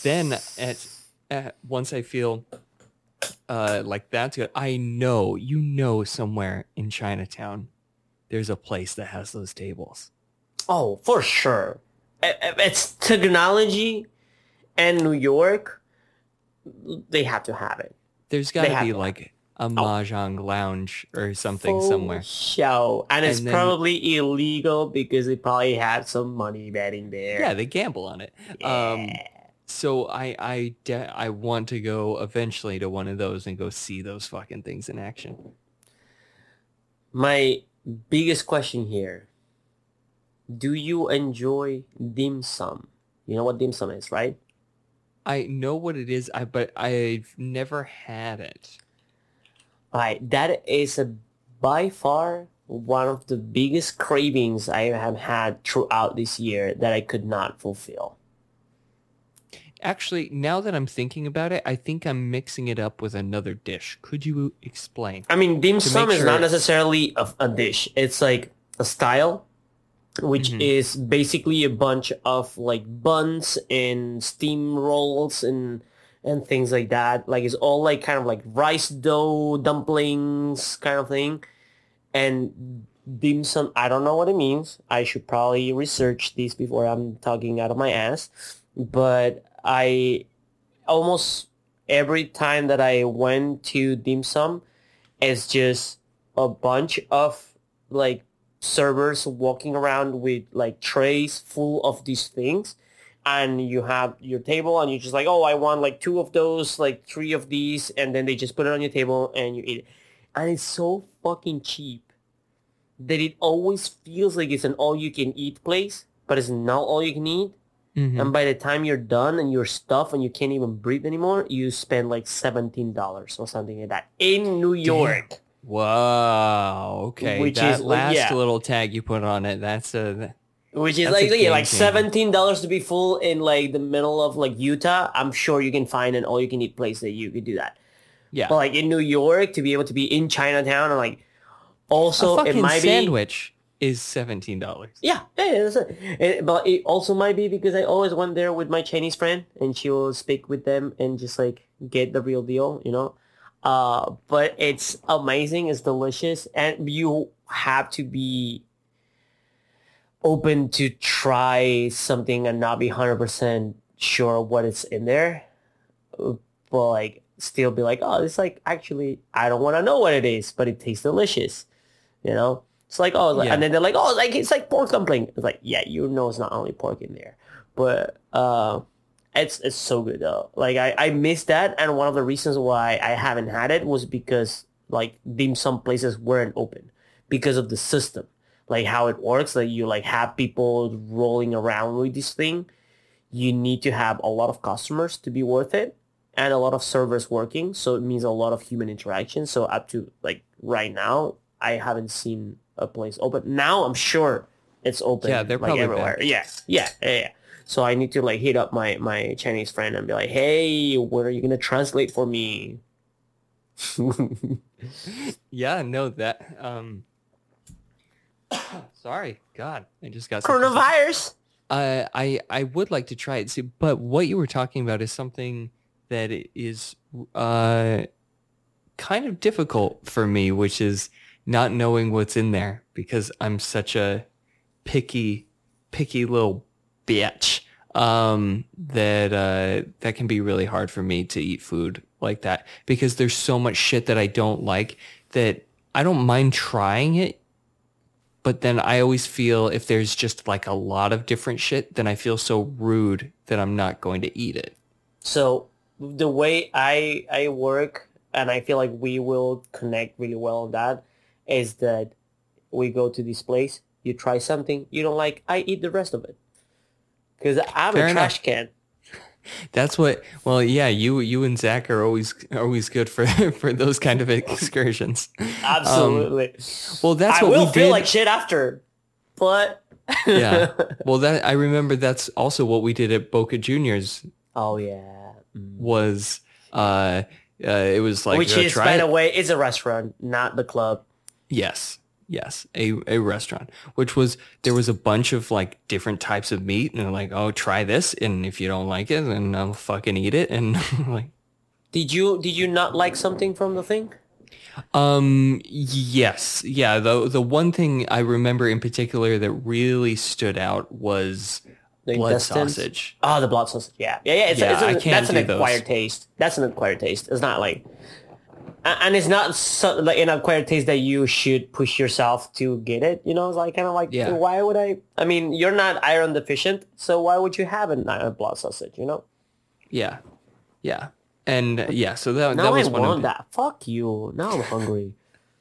then at, at once I feel uh like that's good, I know you know somewhere in Chinatown there's a place that has those tables. Oh, for sure. It's technology and New York. They have to have it. There's got to be like a mahjong lounge or something For somewhere. Show. And it's And then- probably illegal because they probably had some money betting there. Yeah, they gamble on it. Um, Yeah. so I I de- I want to go eventually to one of those and go see those fucking things in action. My biggest question here. Do you enjoy dim sum? You know what dim sum is, right? I know what it is, I but I've never had it. Alright, that is a, by far one of the biggest cravings I have had throughout this year that I could not fulfill. Actually, now that I'm thinking about it, I think I'm mixing it up with another dish. Could you explain? I mean, dim sum is not necessarily a, a dish. It's like a style, which Mhm. is basically a bunch of like buns and steam rolls and and things like that. Like it's all like kind of like rice dough dumplings kind of thing. And dim sum, I don't know what it means. I should probably research this before I'm talking out of my ass. But I almost every time that I went to dim sum, it's just a bunch of like servers walking around with like trays full of these things and you have your table and you're just like oh i want like two of those like three of these and then they just put it on your table and you eat it and it's so fucking cheap that it always feels like it's an all you can eat place but it's not all you can eat Mhm. and by the time you're done and you're stuffed and you can't even breathe anymore you spend like $17 or something like that in new york Wow. Okay. Which that is- last yeah. little tag you put on it. That's a. Which is That's like yeah, like seventeen dollars to be full in like the middle of like Utah. I'm sure you can find an all you can eat place that you could do that. Yeah. But like in New York, to be able to be in Chinatown and like also it might be sandwich is seventeen dollars. yeah, yeah, yeah, that's it. It- But it also might be because I always went there with my Chinese friend and she will speak with them and just like get the real deal, you know. Uh, but it's amazing. It's delicious, and you have to be open to try something and not be hundred percent sure what it's in there, but like still be like, oh, it's like actually I don't want to know what it is, but it tastes delicious, you know. It's like oh, Yeah. and then they're like, oh, like it's like pork dumpling. It's like yeah, you know, it's not only pork in there, but uh, it's it's so good though. Like I I missed that, and one of the reasons why I haven't had it was because like dim sum places weren't open because of the system, like how it works. Like you like have people rolling around with this thing. You need to have a lot of customers to be worth it, and a lot of servers working. So it means a lot of human interaction. So up to like right now, I haven't seen a place open. Now I'm sure it's open. Yeah, they're like, probably everywhere. yeah, yeah, yeah. So I need to like hit up my my Chinese friend and be like, hey, what are you gonna translate for me? Yeah. No. That. Um. Sorry. God. I just got something- Coronavirus. Uh, I I would like to try it. See, but what you were talking about is something that is uh kind of difficult for me, which is not knowing what's in there because I'm such a picky picky little bitch. Um, that uh that can be really hard for me to eat food like that because there's so much shit that I don't like that I don't mind trying it but then I always feel if there's just like a lot of different shit, then I feel so rude that I'm not going to eat it. So the way I I work, and I feel like we will connect really well on that, is that we go to this place, you try something you don't like, I eat the rest of it, because I'm Fair a enough. trash can. That's what. Well, yeah, you you and Zach are always always good for for those kind of excursions. Absolutely. Well, that's I what will we feel did. like shit after, but yeah. Well, that I remember. That's also what we did at Boca Juniors. oh yeah. Mm. Was uh, uh it was like Which is, try by the way, is a restaurant, not the club. Yes. Yes. A, a restaurant, which was, there was a bunch of like different types of meat and they're like, oh, try this. And if you don't like it, then I'll fucking eat it. And like, Did you did you not like something from the thing? um, yes. Yeah. The, the one thing I remember in particular that really stood out was The blood intestines? sausage. Oh, the blood sausage. Yeah, yeah, yeah. It's, Yeah, it's a, I can't that's an do those. acquired taste. That's an acquired taste. It's not like, and it's not so, like an acquired taste that you should push yourself to get it. You know, it's like kind of like, Yeah. why would I? I mean, you're not iron deficient, so why would you have a, a blood sausage? You know. Yeah. Yeah. And yeah, so that, Now that was I one want of that. Fuck you. Now I'm hungry.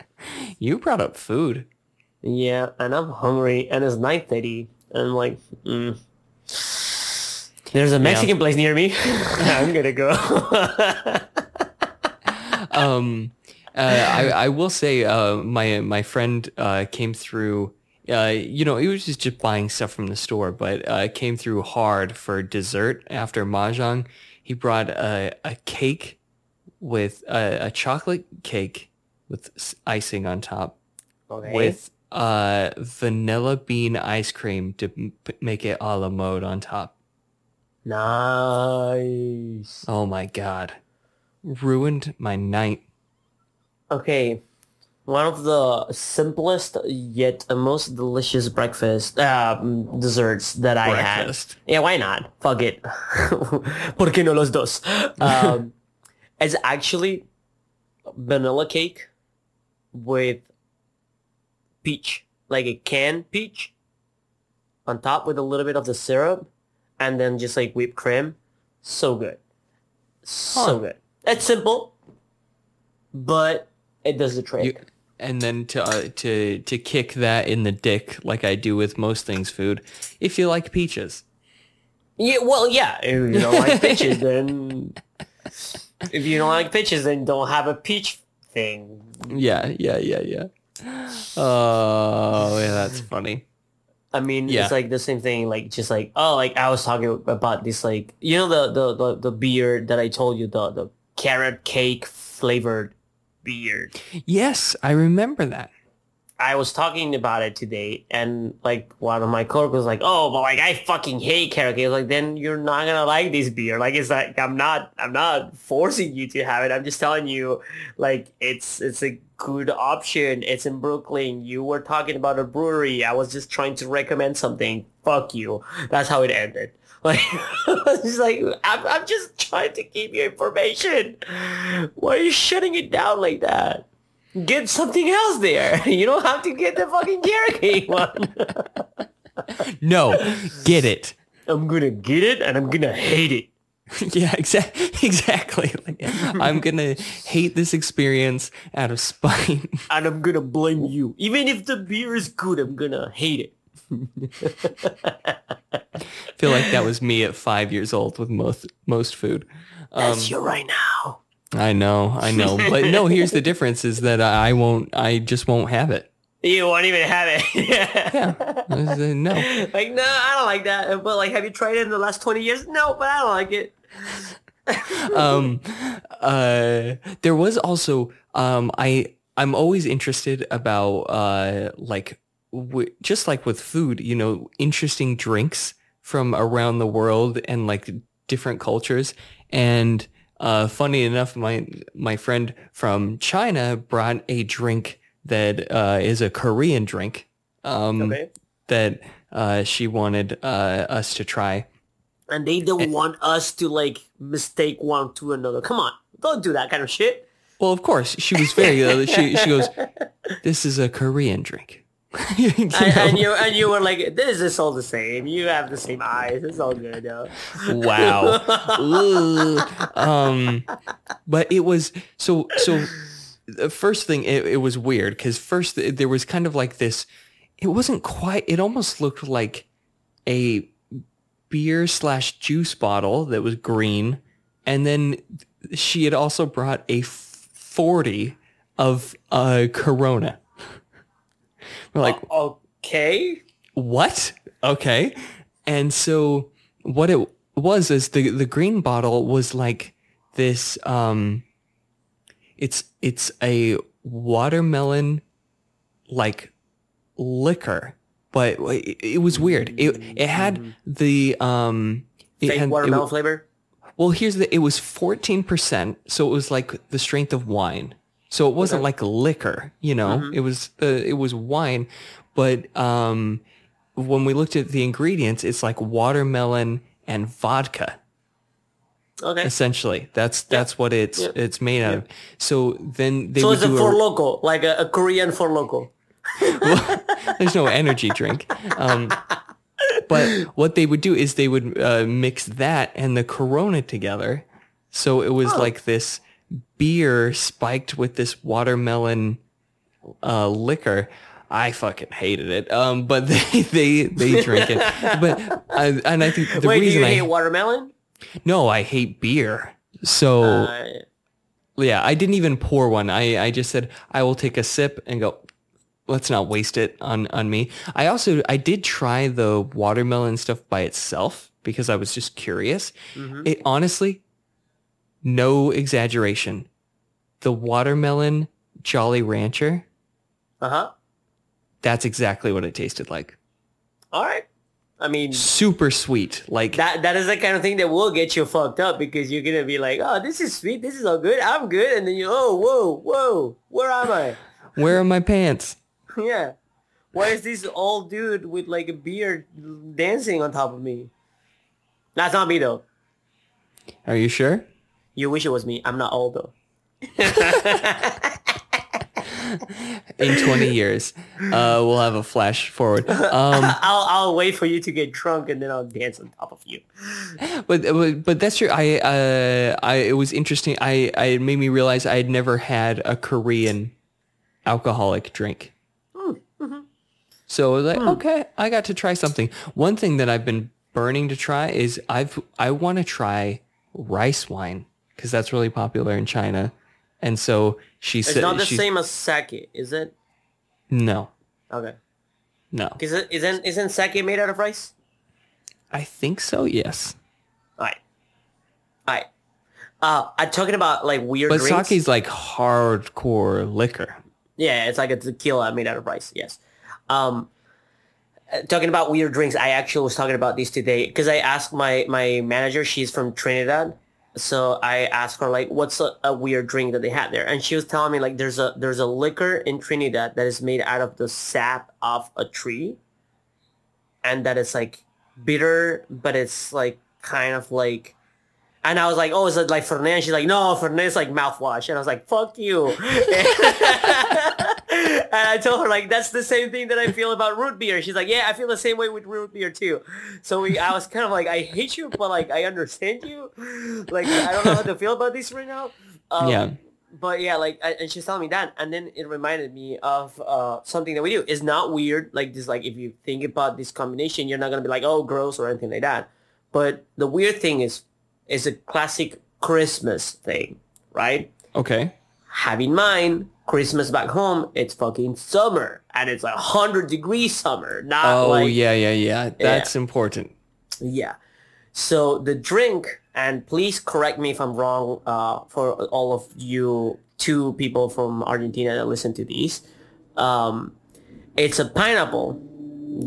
you brought up food. yeah, and I'm hungry, and it's nine thirty, and I'm like, mm. There's a Mexican place near me. I'm gonna go. um, uh, I, I will say, uh, my my friend uh, came through. Uh, you know, he was just, just buying stuff from the store, but uh, came through hard for dessert after mahjong. He brought a, a cake with a, a chocolate cake with icing on top, okay. with uh, vanilla bean ice cream to p- make it a la mode on top. Nice. Oh my god, ruined my night. Okay. One of the simplest yet most delicious breakfast um, desserts that I Breakfast. had. Yeah, why not? Fuck it. ¿Por qué no los dos? Um, it's actually vanilla cake with peach, like a canned peach, on top with a little bit of the syrup, and then just like whipped cream. So good. So Huh. good. It's simple, but it does the trick. You, and then to uh, to to kick that in the dick like I do with most things food. If you like peaches, Yeah, well, yeah. If you don't like peaches, then if you don't like peaches, then don't have a peach thing. yeah, yeah, yeah, yeah. Oh, yeah, that's funny. I mean, Yeah. it's like the same thing. Like just like oh, like I was talking about this, like you know the the the, the beer that I told you the the carrot cake flavored beer. Yes, I remember that. I was talking about it today, and like one of my coworkers was like, "Oh, but like I fucking hate carrot cake." I was like, then you're not gonna like this beer. Like it's like I'm not, I'm not forcing you to have it. I'm just telling you, like it's it's a good option. It's in Brooklyn. You were talking about a brewery. I was just trying to recommend something. Fuck you. That's how it ended. Like it's like I'm, I'm just trying to give you information. Why are you shutting it down like that? Get something else there. You don't have to get the fucking cake one. No, get it. I'm gonna get it and I'm gonna hate it. yeah, exactly. Exactly. Like, I'm gonna hate this experience out of spite. And I'm gonna blame you. Even if the beer is good, I'm gonna hate it. feel like that was me at five years old with most most food. Um, That's you right now. I know, I know, but no. Here's the difference: is that I won't. I just won't have it. You won't even have it. Yeah. Say, no. Like, no, I don't like that. But like, have you tried it in the last 20 years? No, but I don't like it. um uh there was also um i i'm always interested about uh like w- just like with food you know interesting drinks from around the world and like different cultures and uh funny enough my my friend from china brought a drink that uh is a korean drink um Okay. that uh she wanted uh us to try And they don't want us to like mistake one to another. Come on. Don't do that kind of shit. Well, of course, she was very. Uh, she she goes, "This is a Korean drink." You and, know? and you and you were like, this is all the same. You have the same eyes. It's all good, yo. wow. Um, but it was so so. The first thing, it, it was weird because first there was kind of like this. It wasn't quite. It almost looked like a beer slash juice bottle that was green, and then she had also brought a forty of uh, Corona. We're like, okay. what? Okay. And so what it was is the the green bottle was like this um it's it's a watermelon like liquor but it, it was weird it it had the um it Fake had, watermelon w- flavor. well here's the it was 14% so it was like the strength of wine so it wasn't Okay. like liquor you know it was uh, it was wine but um when we looked at the ingredients it's like watermelon and vodka Okay. essentially that's that's what it's Yeah. it's made out of so then they So would it's a do four a, loco, like a, a Korean Four Loko. there's no energy drink um but what they would do is they would uh, mix that and the corona together so it was Oh. like this beer spiked with this watermelon uh liquor I fucking hated it. Um, but they they they drink it. But I, and I think the Wait, do reason you I hate watermelon? no, I hate beer. So Uh, Yeah, I didn't even pour one. I, I just said I will take a sip and go. Let's not waste it on on me. I also I did try the watermelon stuff by itself because I was just curious. It honestly, no exaggeration, the watermelon Jolly Rancher. uh huh. That's exactly what it tasted like. All right. I mean, Super sweet. Like that that is the kind of thing that will get you fucked up because you're gonna be like, oh, this is sweet, this is all good, I'm good, and then you, oh, whoa, whoa, where am I? where are my pants? yeah. Why is this old dude with like a beard dancing on top of me? That's not me though. Are you sure? You wish it was me. I'm not old though. In 20 years, uh, we'll have a flash forward. Um, I'll I'll wait for you to get drunk and then I'll dance on top of you. but but but that's true. I uh I it was interesting. I I it made me realize I had never had a Korean alcoholic drink. So I was like, okay, I got to try something. One thing that I've been burning to try is I've I want to try rice wine because that's really popular in China. And so she said, It's not the she- same as sake, is it? No, Okay. no. Is it isn't isn't sake made out of rice? I think so. Yes, Alright. Alright. Uh I'm talking about like weird but drinks. sake's like hardcore liquor. Yeah, it's like a tequila made out of rice. Yes. Um, uh, talking about weird drinks, I actually was talking about this today because I asked my my manager. She's from Trinidad, so I asked her like, "What's a, a weird drink that they had there?" And she was telling me like, "There's a there's a liquor in Trinidad that is made out of the sap of a tree, and that is like bitter, but it's like kind of like." And I was like, oh, is it like Fernet? And she's like, no, Fernet is like mouthwash. And I was like, fuck you. and I told her like, that's the same thing that I feel about root beer. She's like, yeah, I feel the same way with root beer too. So we, I was kind of like, I hate you, but like, I understand you. Like, I don't know how to feel about this right now. Um, Yeah. But yeah, like, I, and she's telling me that, and then it reminded me of uh, something that we do. It's not weird, like this. Like, if you think about this combination, you're not gonna be like, oh, gross or anything like that. But the weird thing is, is a classic Christmas thing, right? Okay. Have in mind, Christmas back home, it's fucking summer, and it's like hundred degrees summer, not Oh like yeah, yeah, yeah. That's important. yeah. So the drink, and please correct me if I'm wrong, uh, for all of you two people from Argentina that listen to these. Um, it's a pineapple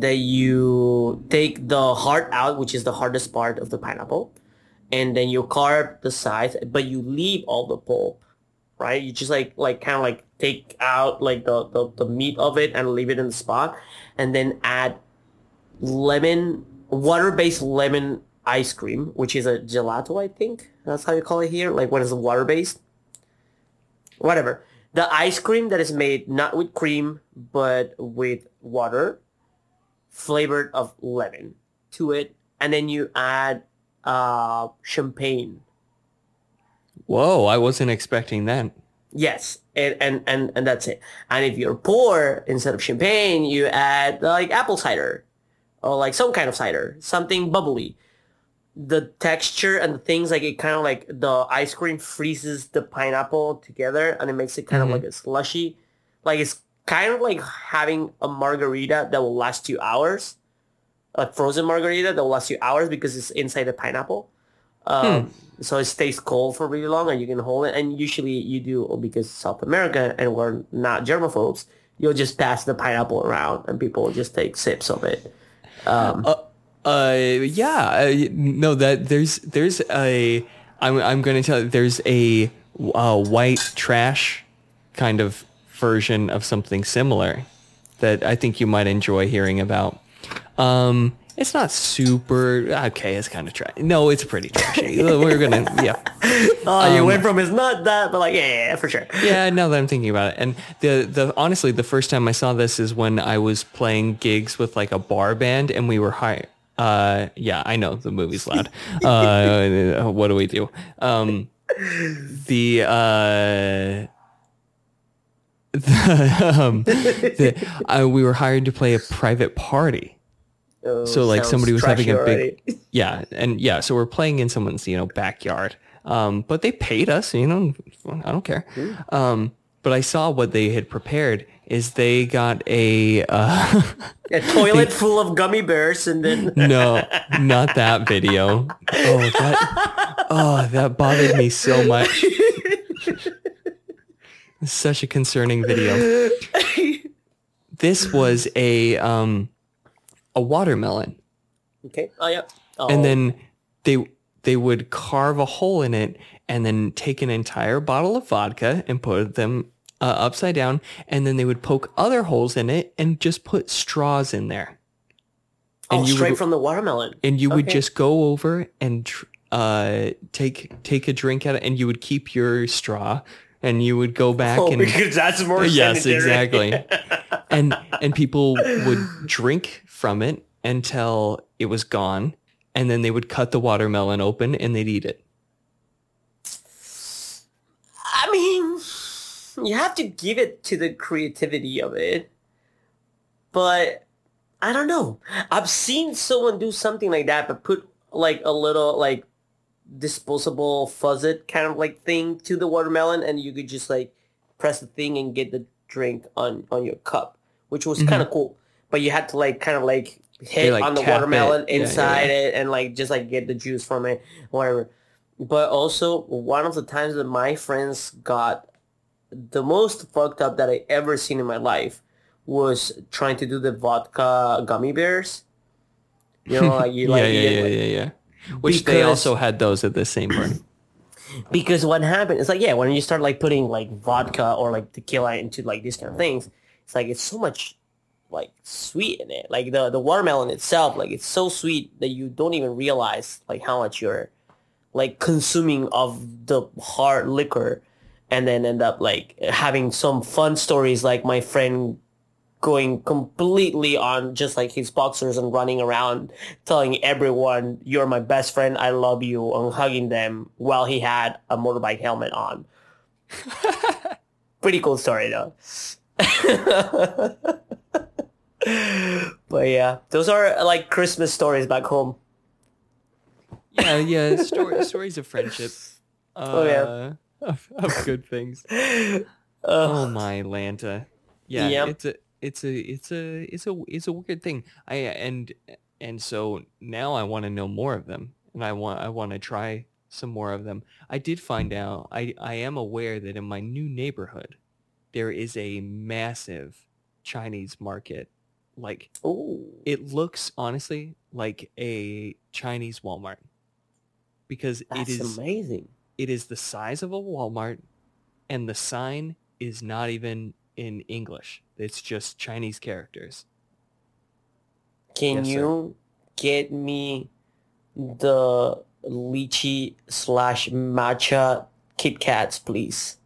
that you take the heart out, which is the hardest part of the pineapple, and then you carve the sides, but you leave all the pulp, right? You just like like kind of like take out like the, the the meat of it and leave it in the spot, and then add lemon water-based lemon ice cream, which is a gelato, I think. That's how you call it here. Like what is water-based? Whatever. The ice cream that is made not with cream but with water, flavored of lemon to it, and then you add uh, champagne. Whoa, I wasn't expecting that. Yes, and, and and and that's it. And if you're poor, instead of champagne, you add like apple cider, or like some kind of cider, something bubbly. the texture and the things like it kind of like the ice cream freezes the pineapple together and it makes it kind Mhm. of like a slushy. Like it's kind of like having a margarita that will last you hours, a frozen margarita that will last you hours because it's inside the pineapple. Um, So it stays cold for really long and you can hold it. And usually you do because South America and we're not germaphobes. You'll just pass the pineapple around and people will just take sips of it. Um, Uh, yeah, uh, no, that there's there's a I'm I'm going to tell you there's a uh, white trash kind of version of something similar that I think you might enjoy hearing about. Um, it's not super okay. It's kind of trash. No, it's pretty trashy. We're gonna yeah. oh, you um, went from it's not that, but like yeah, for sure. yeah now that i'm thinking about it and the the honestly the first time i saw this is when i was playing gigs with like a bar band and we were high uh yeah i know the movie's loud uh what do we do um the uh the, um, the, uh, we were hired to play a private party Oh, so like somebody was having a big already. yeah and yeah so we're playing in someone's you know backyard. Um but they paid us you know i don't care. Um but i saw what they had prepared is they got a uh a toilet full of gummy bears and then no not that video. Oh that oh that bothered me so much. Such a concerning video. This was a um a watermelon okay. Oh yeah. Oh, and then they they would carve a hole in it and then take an entire bottle of vodka and put them uh, upside down and then they would poke other holes in it and just put straws in there oh, and you straight would, from the watermelon. and you would just go over and uh take take a drink out of and you would keep your straw and you would go back Oh, and because that's more yes sanitary. exactly and and people would drink from it until it was gone and then they would cut the watermelon open and they'd eat it I mean, you have to give it to the creativity of it, but I don't know. I've seen someone do something like that, but put like a little like disposable fuzzet kind of like thing to the watermelon, and you could just like press the thing and get the drink on on your cup, which was mm-hmm. kind of cool. But you had to like kind of like hit like, on the watermelon it. Yeah, yeah, inside yeah. it and like just like get the juice from it, whatever. But also one of the times that my friends got the most fucked up that I ever seen in my life was trying to do the vodka gummy bears. You know, like you like, yeah, yeah, yeah, like- yeah, yeah. Which they also had those at the same party. because what happened it's like yeah when you start like putting like vodka or like tequila into like these kind of things it's like it's so much like sweet in it. Like the the watermelon itself like it's so sweet that you don't even realize like how much you're like consuming of the hard liquor and then end up like having some fun stories like my friend going completely on just like his boxers and running around telling everyone you're my best friend i love you and hugging them while he had a motorbike helmet on. Pretty cool story though but yeah those are like christmas stories back home yeah, yeah. Story, stories of friendship. Uh, Oh, yeah. Of, of good things. uh, Oh my Lanta. Yeah, Yep. it's a it's a it's a it's a it's a weird thing. I and and so now I want to know more of them and I want I want to try some more of them. I did find out I I am aware that in my new neighborhood there is a massive Chinese market. Like oh, it looks honestly like a Chinese Walmart because that's it is amazing it is the size of a Walmart and the sign is not even in English. It's just Chinese characters. Can Yes, sir. you get me the lychee slash matcha Kit Kats, please?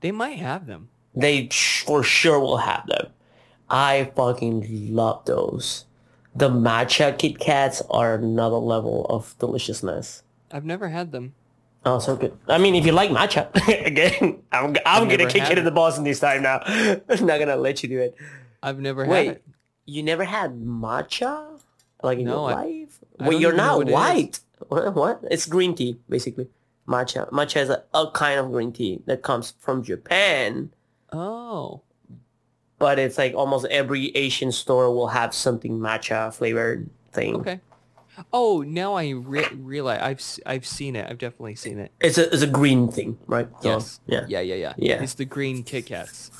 They might have them. They for sure will have them. I fucking love those. The matcha Kit Kats are another level of deliciousness. I've never had them. Oh, so good. I mean, if you like matcha, again, I'm, I'm gonna kick you to the Boston this time now. I'm not gonna let you do it. I've never Wait, had it. Wait, you never had matcha like in No, your I- life? I Well, you're not what it is. white. What? what? It's green tea, basically. Matcha. Matcha is a, a kind of green tea that comes from Japan, Oh. But it's like almost every Asian store will have something matcha flavored thing. Okay. Oh, now I re- realize I've I've seen it. I've definitely seen it. It's a it's a green thing, right? So, Yes. Yeah. Yeah, yeah, yeah. Yeah. It's the green Kit Kats.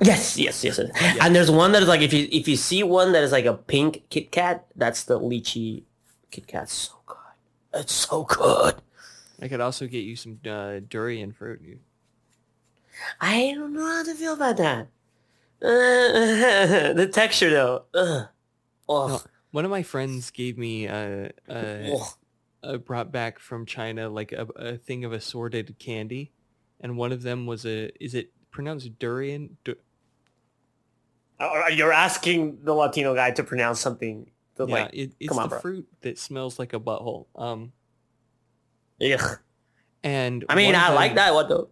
Yes, yes, yes, yes. And there's one that is like if you if you see one that is like a pink Kit Kat, that's the lychee Kit Kat. So good. It's so good. I could also get you some uh, durian fruit. I don't know how to feel about that. The texture though. Ugh. Oh. No, one of my friends gave me uh, uh, Ugh. uh, brought back from China like a, a thing of assorted candy, and one of them was a is it pronounced durian? Du- Uh, You're asking the Latino guy to pronounce something. To yeah, like, it, it's on, the bro. fruit that smells like a butthole. Um, ugh. and I mean, I like that What though.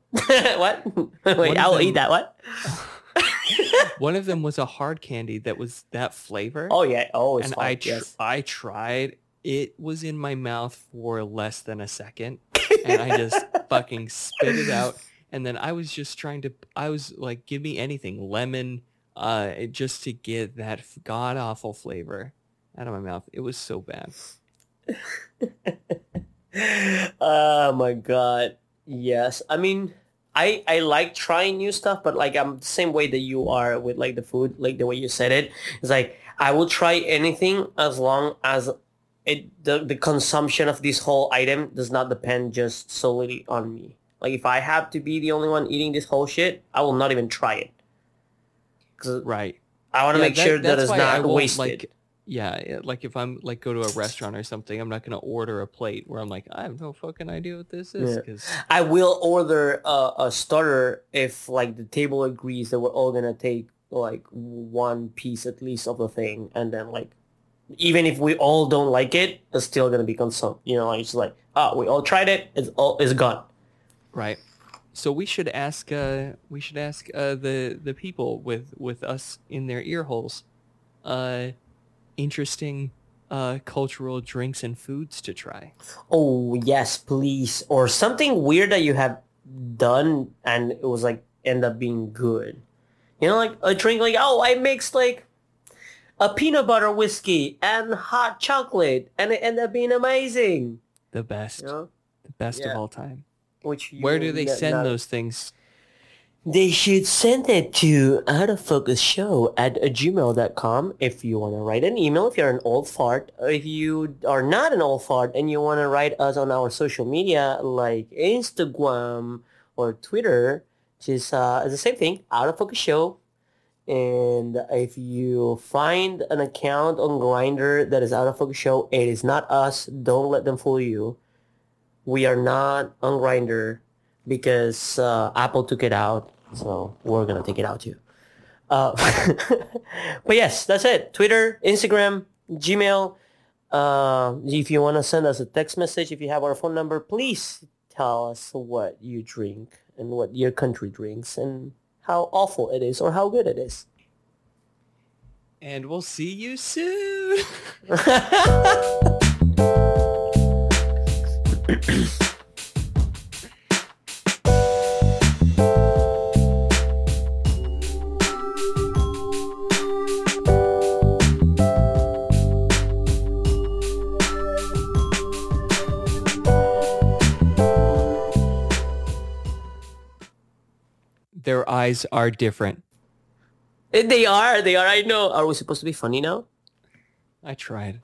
what? Wait, I will them- eat that. What? One of them was a hard candy that was that flavor. Oh yeah. Oh, it's and hard. I tr- yes. I tried. It was in my mouth for less than a second, and I just fucking spit it out. And then I was just trying to. I was like, give me anything, lemon, uh, just to get that god awful flavor out of my mouth. It was so bad. oh my god. Yes. I mean, I I like trying new stuff, but like I'm the same way that you are with like the food, like the way you said it. It's like I will try anything as long as it the, the consumption of this whole item does not depend just solely on me. Like if I have to be the only one eating this whole shit, I will not even try it. Right. I want to Yeah, make sure that it's not wasted. Like, yeah, yeah, like if I'm like go to a restaurant or something, I'm not gonna order a plate where I'm like, I have no fucking idea what this is. Yeah. 'cause- I will order a, a starter if like the table agrees that we're all gonna take like one piece at least of the thing, and then like even if we all don't like it, it's still gonna be consumed. You know, it's like oh, we all tried it, it's all it's gone. Right. So we should ask uh we should ask uh the the people with with us in their ear holes uh interesting uh cultural drinks and foods to try. Oh yes, please, or something weird that you have done and it was like end up being good. You know, like a drink like oh, I mixed like a peanut butter whiskey and hot chocolate, and it ended up being amazing. The best. You know, The best Yeah. of all time. which you Where do they send not- those things? They should send it to out of focus show at gmail.com if you want to write an email if you're an old fart. If you are not an old fart and you want to write us on our social media like Instagram or Twitter, is uh, the same thing, out of focus show. And if you find an account on Grindr that is out of focus show, it is not us. Don't let them fool you. We are not on Grindr because uh, Apple took it out, so we're gonna take it out too. Uh, but yes, that's it. Twitter, Instagram, Gmail. Uh, if you want to send us a text message, if you have our phone number, please tell us what you drink and what your country drinks and how awful it is or how good it is. And we'll see you soon. eyes are different. they are, they are. I know. Are we supposed to be funny now? I tried.